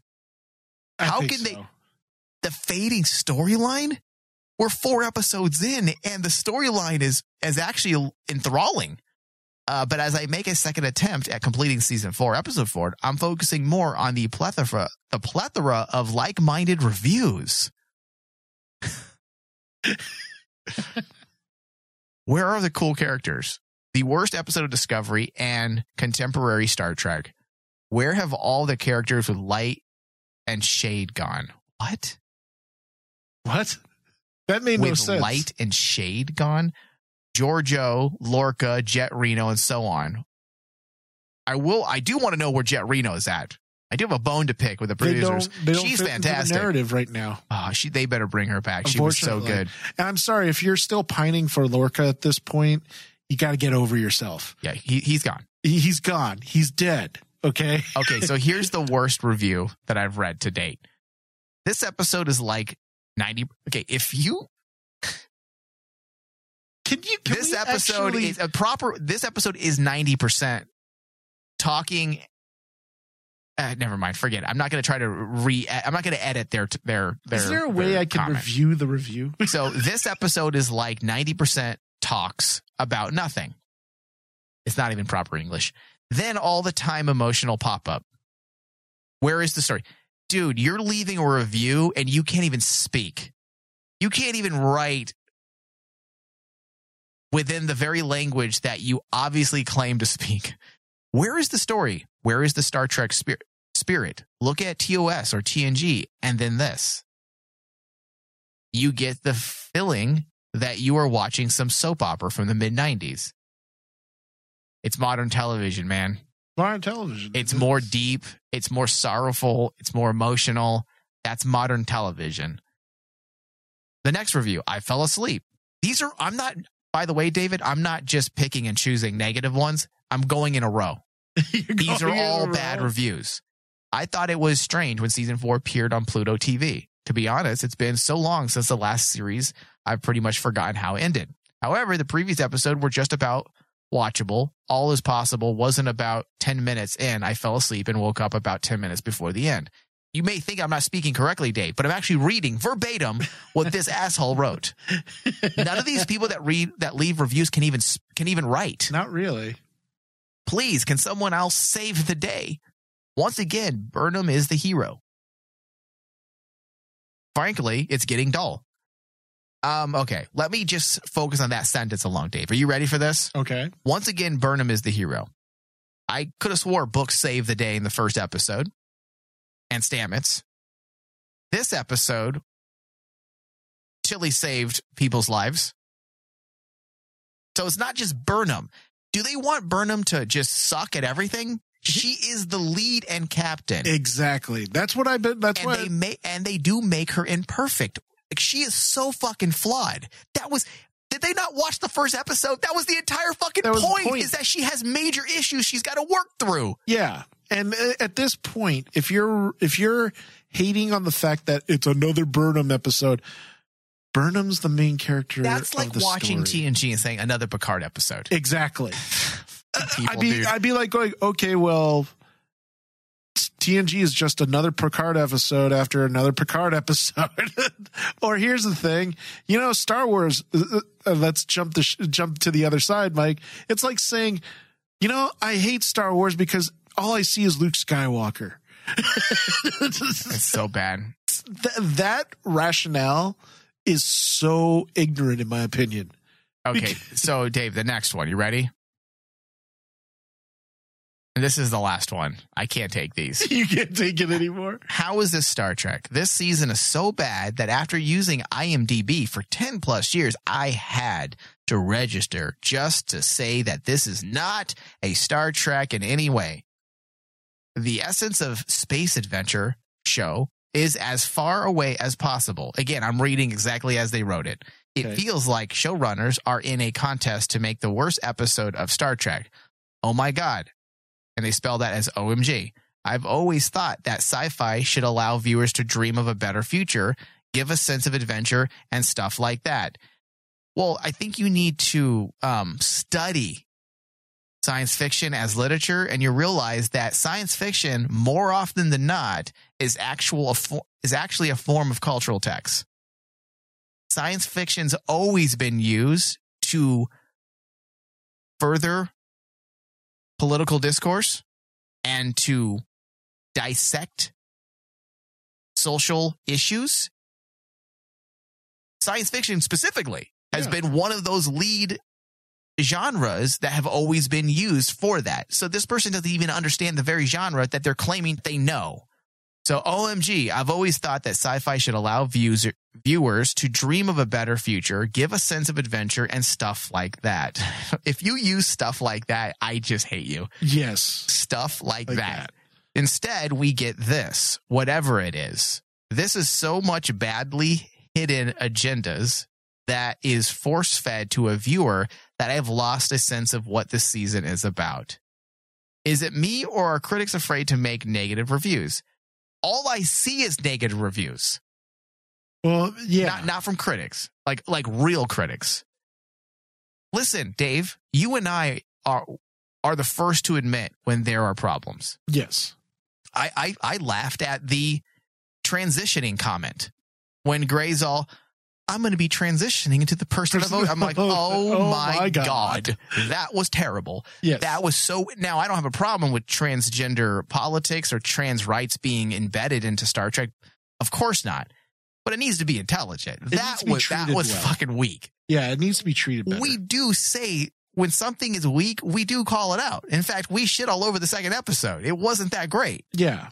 I How can they- the fading storyline we're four episodes in and the storyline is is actually enthralling uh, but as i make a second attempt at completing season four episode four i'm focusing more on the plethora the plethora of like-minded reviews where are the cool characters the worst episode of discovery and contemporary star trek where have all the characters with light and shade gone what What? That made no with sense. light and shade gone. Georgiou, Lorca, Jet Reno, and so on. I will. I do want to know where Jet Reno is at. I do have a bone to pick with the They producers. don't. They don't She's fit into the fantastic. narrative right now. Oh, she. They better bring her back. She was so good. And I'm sorry if you're still pining for Lorca at this point. You got to get over yourself. Yeah, he, he's gone. He- He's gone. He's dead. Okay. Okay, so here's the worst review that I've read to date. This episode is like ninety. Okay, if you Can you? Can this episode actually- is a proper this episode is 90% talking uh, never mind. Forget it. i'm not going to try to re i'm not going to edit their their their Is there a way I can comment. review the review? so this episode is like 90% talks about nothing. It's not even proper english. Then all the time emotional pop-up. Where is the story? Dude you're leaving a review and you can't even speak. You can't even write within the very language that you obviously claim to speak. Where is the story? Where is the star trek spirit spirit look at tos or tng and then this you get the feeling that you are watching some soap opera from the mid 90s. It's modern television, man. Modern television. It's more deep, it's more sorrowful, it's more emotional. That's modern television. The next review, I fell asleep. These are, I'm not, by the way, David, I'm not just picking and choosing negative ones. I'm going in a row. These are all bad reviews. I thought it was strange when season four appeared on Pluto TV. To be honest, it's been so long since the last series, I've pretty much forgotten how it ended. However, the previous episode were just about watchable. All is possible wasn't about 10 minutes in. I fell asleep and woke up about 10 minutes before the end. You may think I'm not speaking correctly, Dave, but I'm actually reading verbatim what this asshole wrote. None of these people that read that leave reviews can even can even write. Not really. Please, can someone else save the day? Once again, Burnham is the hero. Frankly, it's getting dull. Um, okay, let me just focus on that sentence alone, Dave. Are you ready for this? Okay. Once again, Burnham is the hero. I could have swore Book saved the day in the first episode, and Stamets. this episode, Tilly saved people's lives. So it's not just Burnham. Do they want Burnham to just suck at everything? She is the lead and captain. Exactly. That's what I've been. That's and why. they make and they do make her imperfect. Like she is so fucking flawed. That was did they not watch the first episode? That was the entire fucking point, point. Is that she has major issues she's got to work through. Yeah. And uh, at this point, if you're if you're hating on the fact that it's another Burnham episode, Burnham's the main character. That's like watching story. TNG and saying another Picard episode. Exactly. People, I'd be dude. I'd be like going, okay, well, TNG is just another Picard episode after another Picard episode. or here's the thing, you know, Star Wars. uh, uh, let's jump the sh- jump to the other side, Mike. It's like saying, you know, I hate Star Wars because all I see is Luke Skywalker. it's so bad. Th- that rationale is so ignorant, in my opinion. Okay, so Dave, the next one. You ready? This is the last one. I can't take these. You can't take it anymore. How is this Star Trek? This season is so bad that after using IMDb for 10 plus years, I had to register just to say that this is not a Star Trek in any way. The essence of space adventure show is as far away as possible. Again, I'm reading exactly as they wrote it. It Okay. feels like showrunners are in a contest to make the worst episode of Star Trek. Oh my God. And they spell that as OMG. I've always thought that sci fi should allow viewers to dream of a better future, give a sense of adventure, and stuff like that. Well, I think you need to um, study science fiction as literature, and you realize that science fiction, more often than not, is actual is actually a form of cultural text. Science fiction's always been used to further political discourse and to dissect social issues. Science fiction specifically has Yeah. been one of those lead genres that have always been used for that. So this person doesn't even understand the very genre that they're claiming they know. So OMG, I've always thought that sci-fi should allow views, viewers to dream of a better future, give a sense of adventure and stuff like that. If you use stuff like that, I just hate you Yes. stuff like, Like that. that. Instead, we get this, whatever it is. This is so much badly hidden agendas that is force fed to a viewer that I've lost a sense of what this season is about. Is it me or are critics afraid to make negative reviews? All I see is negative reviews, Well, yeah. not not from critics, like like real critics. Listen, Dave, you and I are are the first to admit when there are problems. yes. I, I, I laughed at the transitioning comment when Gray's all, I'm going to be transitioning into the person of. I'm like, oh, oh, Oh my, my God. God. That was terrible. Yes. That was so. Now, I don't have a problem with transgender politics or trans rights being embedded into Star Trek. Of course not. But it needs to be intelligent. needs that be was that was well. fucking weak. Yeah, it needs to be treated better. We do say when something is weak, we do call it out. In fact, we shit all over the second episode. It wasn't that great. yeah.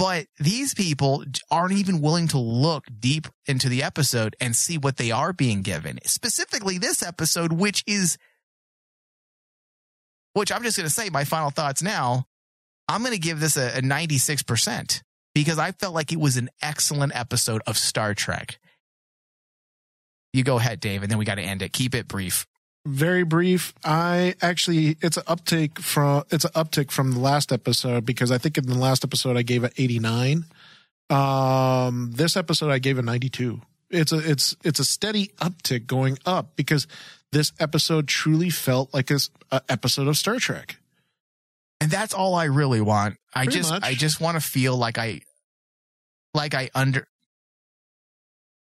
But these people aren't even willing to look deep into the episode and see what they are being given. Specifically, this episode, which is, which I'm just going to say my final thoughts now. I'm going to give this a, a 96% because I felt like it was an excellent episode of Star Trek. You go ahead, Dave, and then we got to end it. Keep it brief. Very brief. I actually it's an uptick from it's an uptick from the last episode because I think in the last episode I gave it 89. Um this episode I gave it 92. It's a it's it's a steady uptick going up because this episode truly felt like a, a episode of Star Trek. And that's all I really want. I Pretty just much. I just want to feel like I like I under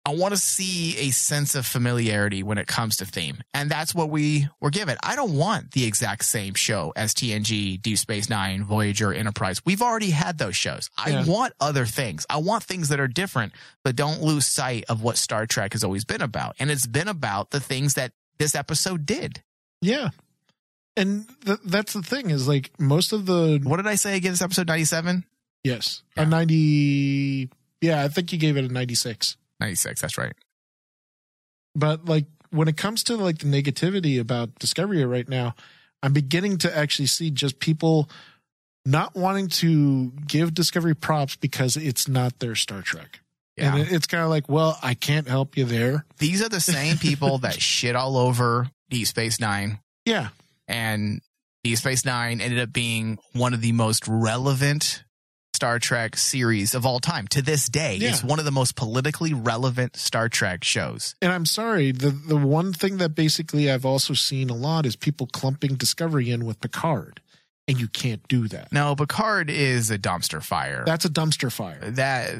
I want to see a sense of familiarity when it comes to theme. And that's what we were given. I don't want the exact same show as TNG, Deep Space Nine, Voyager, Enterprise. We've already had those shows. I Yeah. want other things. I want things that are different, but don't lose sight of what Star Trek has always been about. And it's been about the things that this episode did. Yeah. And th- that's the thing is like most of the What did I say again? This episode 97? yes, Yeah. a 90 Yeah, I think you gave it a 96. 96, that's right. But like when it comes to like the negativity about Discovery right now, I'm beginning to actually see just people not wanting to give Discovery props because it's not their Star Trek. Yeah. And it's kind of like, well, I can't help you there. These are the same people that shit all over Deep Space Nine, Yeah. and Deep Space Nine ended up being one of the most relevant Star Trek series of all time to this day. Yeah. It's one of the most politically relevant Star Trek shows. And I'm sorry, the the one thing that basically I've also seen a lot is people clumping Discovery in with Picard. And you can't do that. No, Picard is a dumpster fire. That's a dumpster fire. that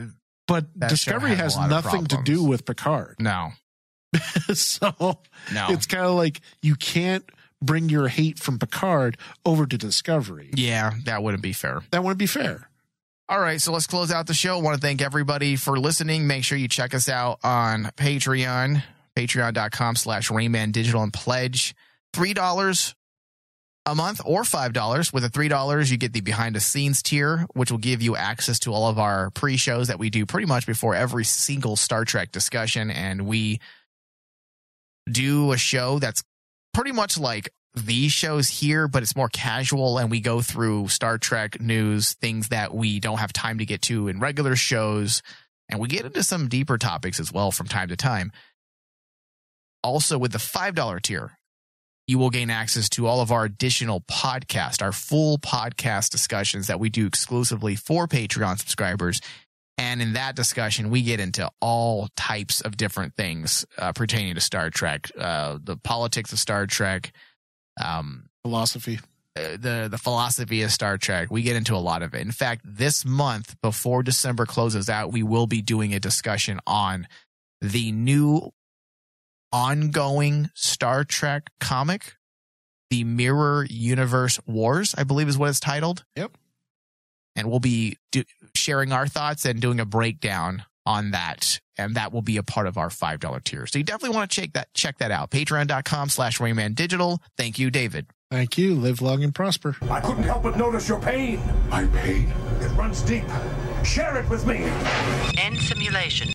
But That Discovery has has a lot of nothing to do with Picard. no, so no. it's kind of like you can't bring your hate from Picard over to Discovery. yeah, that wouldn't be fair. That wouldn't be fair. All right, so let's close out the show. I want to thank everybody for listening. Make sure you check us out on Patreon, patreon.com slash Rain Man Digital and pledge $3 a month or $5. With a $3, you get the behind the scenes tier, which will give you access to all of our pre shows that we do pretty much before every single Star Trek discussion. And we do a show that's pretty much like these shows here, but it's more casual and we go through Star Trek news, things that we don't have time to get to in regular shows. And we get into some deeper topics as well from time to time. Also, with the $5 tier, you will gain access to all of our additional podcast, our full podcast discussions that we do exclusively for Patreon subscribers. And in that discussion, we get into all types of different things uh, pertaining to Star Trek, uh, the politics of Star Trek, um, Philosophy. uh, the the philosophy of Star Trek. We get into a lot of it. In fact, this month before December closes out, we will be doing a discussion on the new ongoing Star Trek comic, the Mirror Universe Wars, I believe is what it's titled. Yep. And we'll be do, sharing our thoughts and doing a breakdown on that. And that will be a part of our $5 tier. So you definitely want to check that, check that out. Patreon.com slash Rain Man Digital. Thank you, David. Thank you. Live long and prosper. I couldn't help but notice your pain. My pain? It runs deep. Share it with me. End simulation.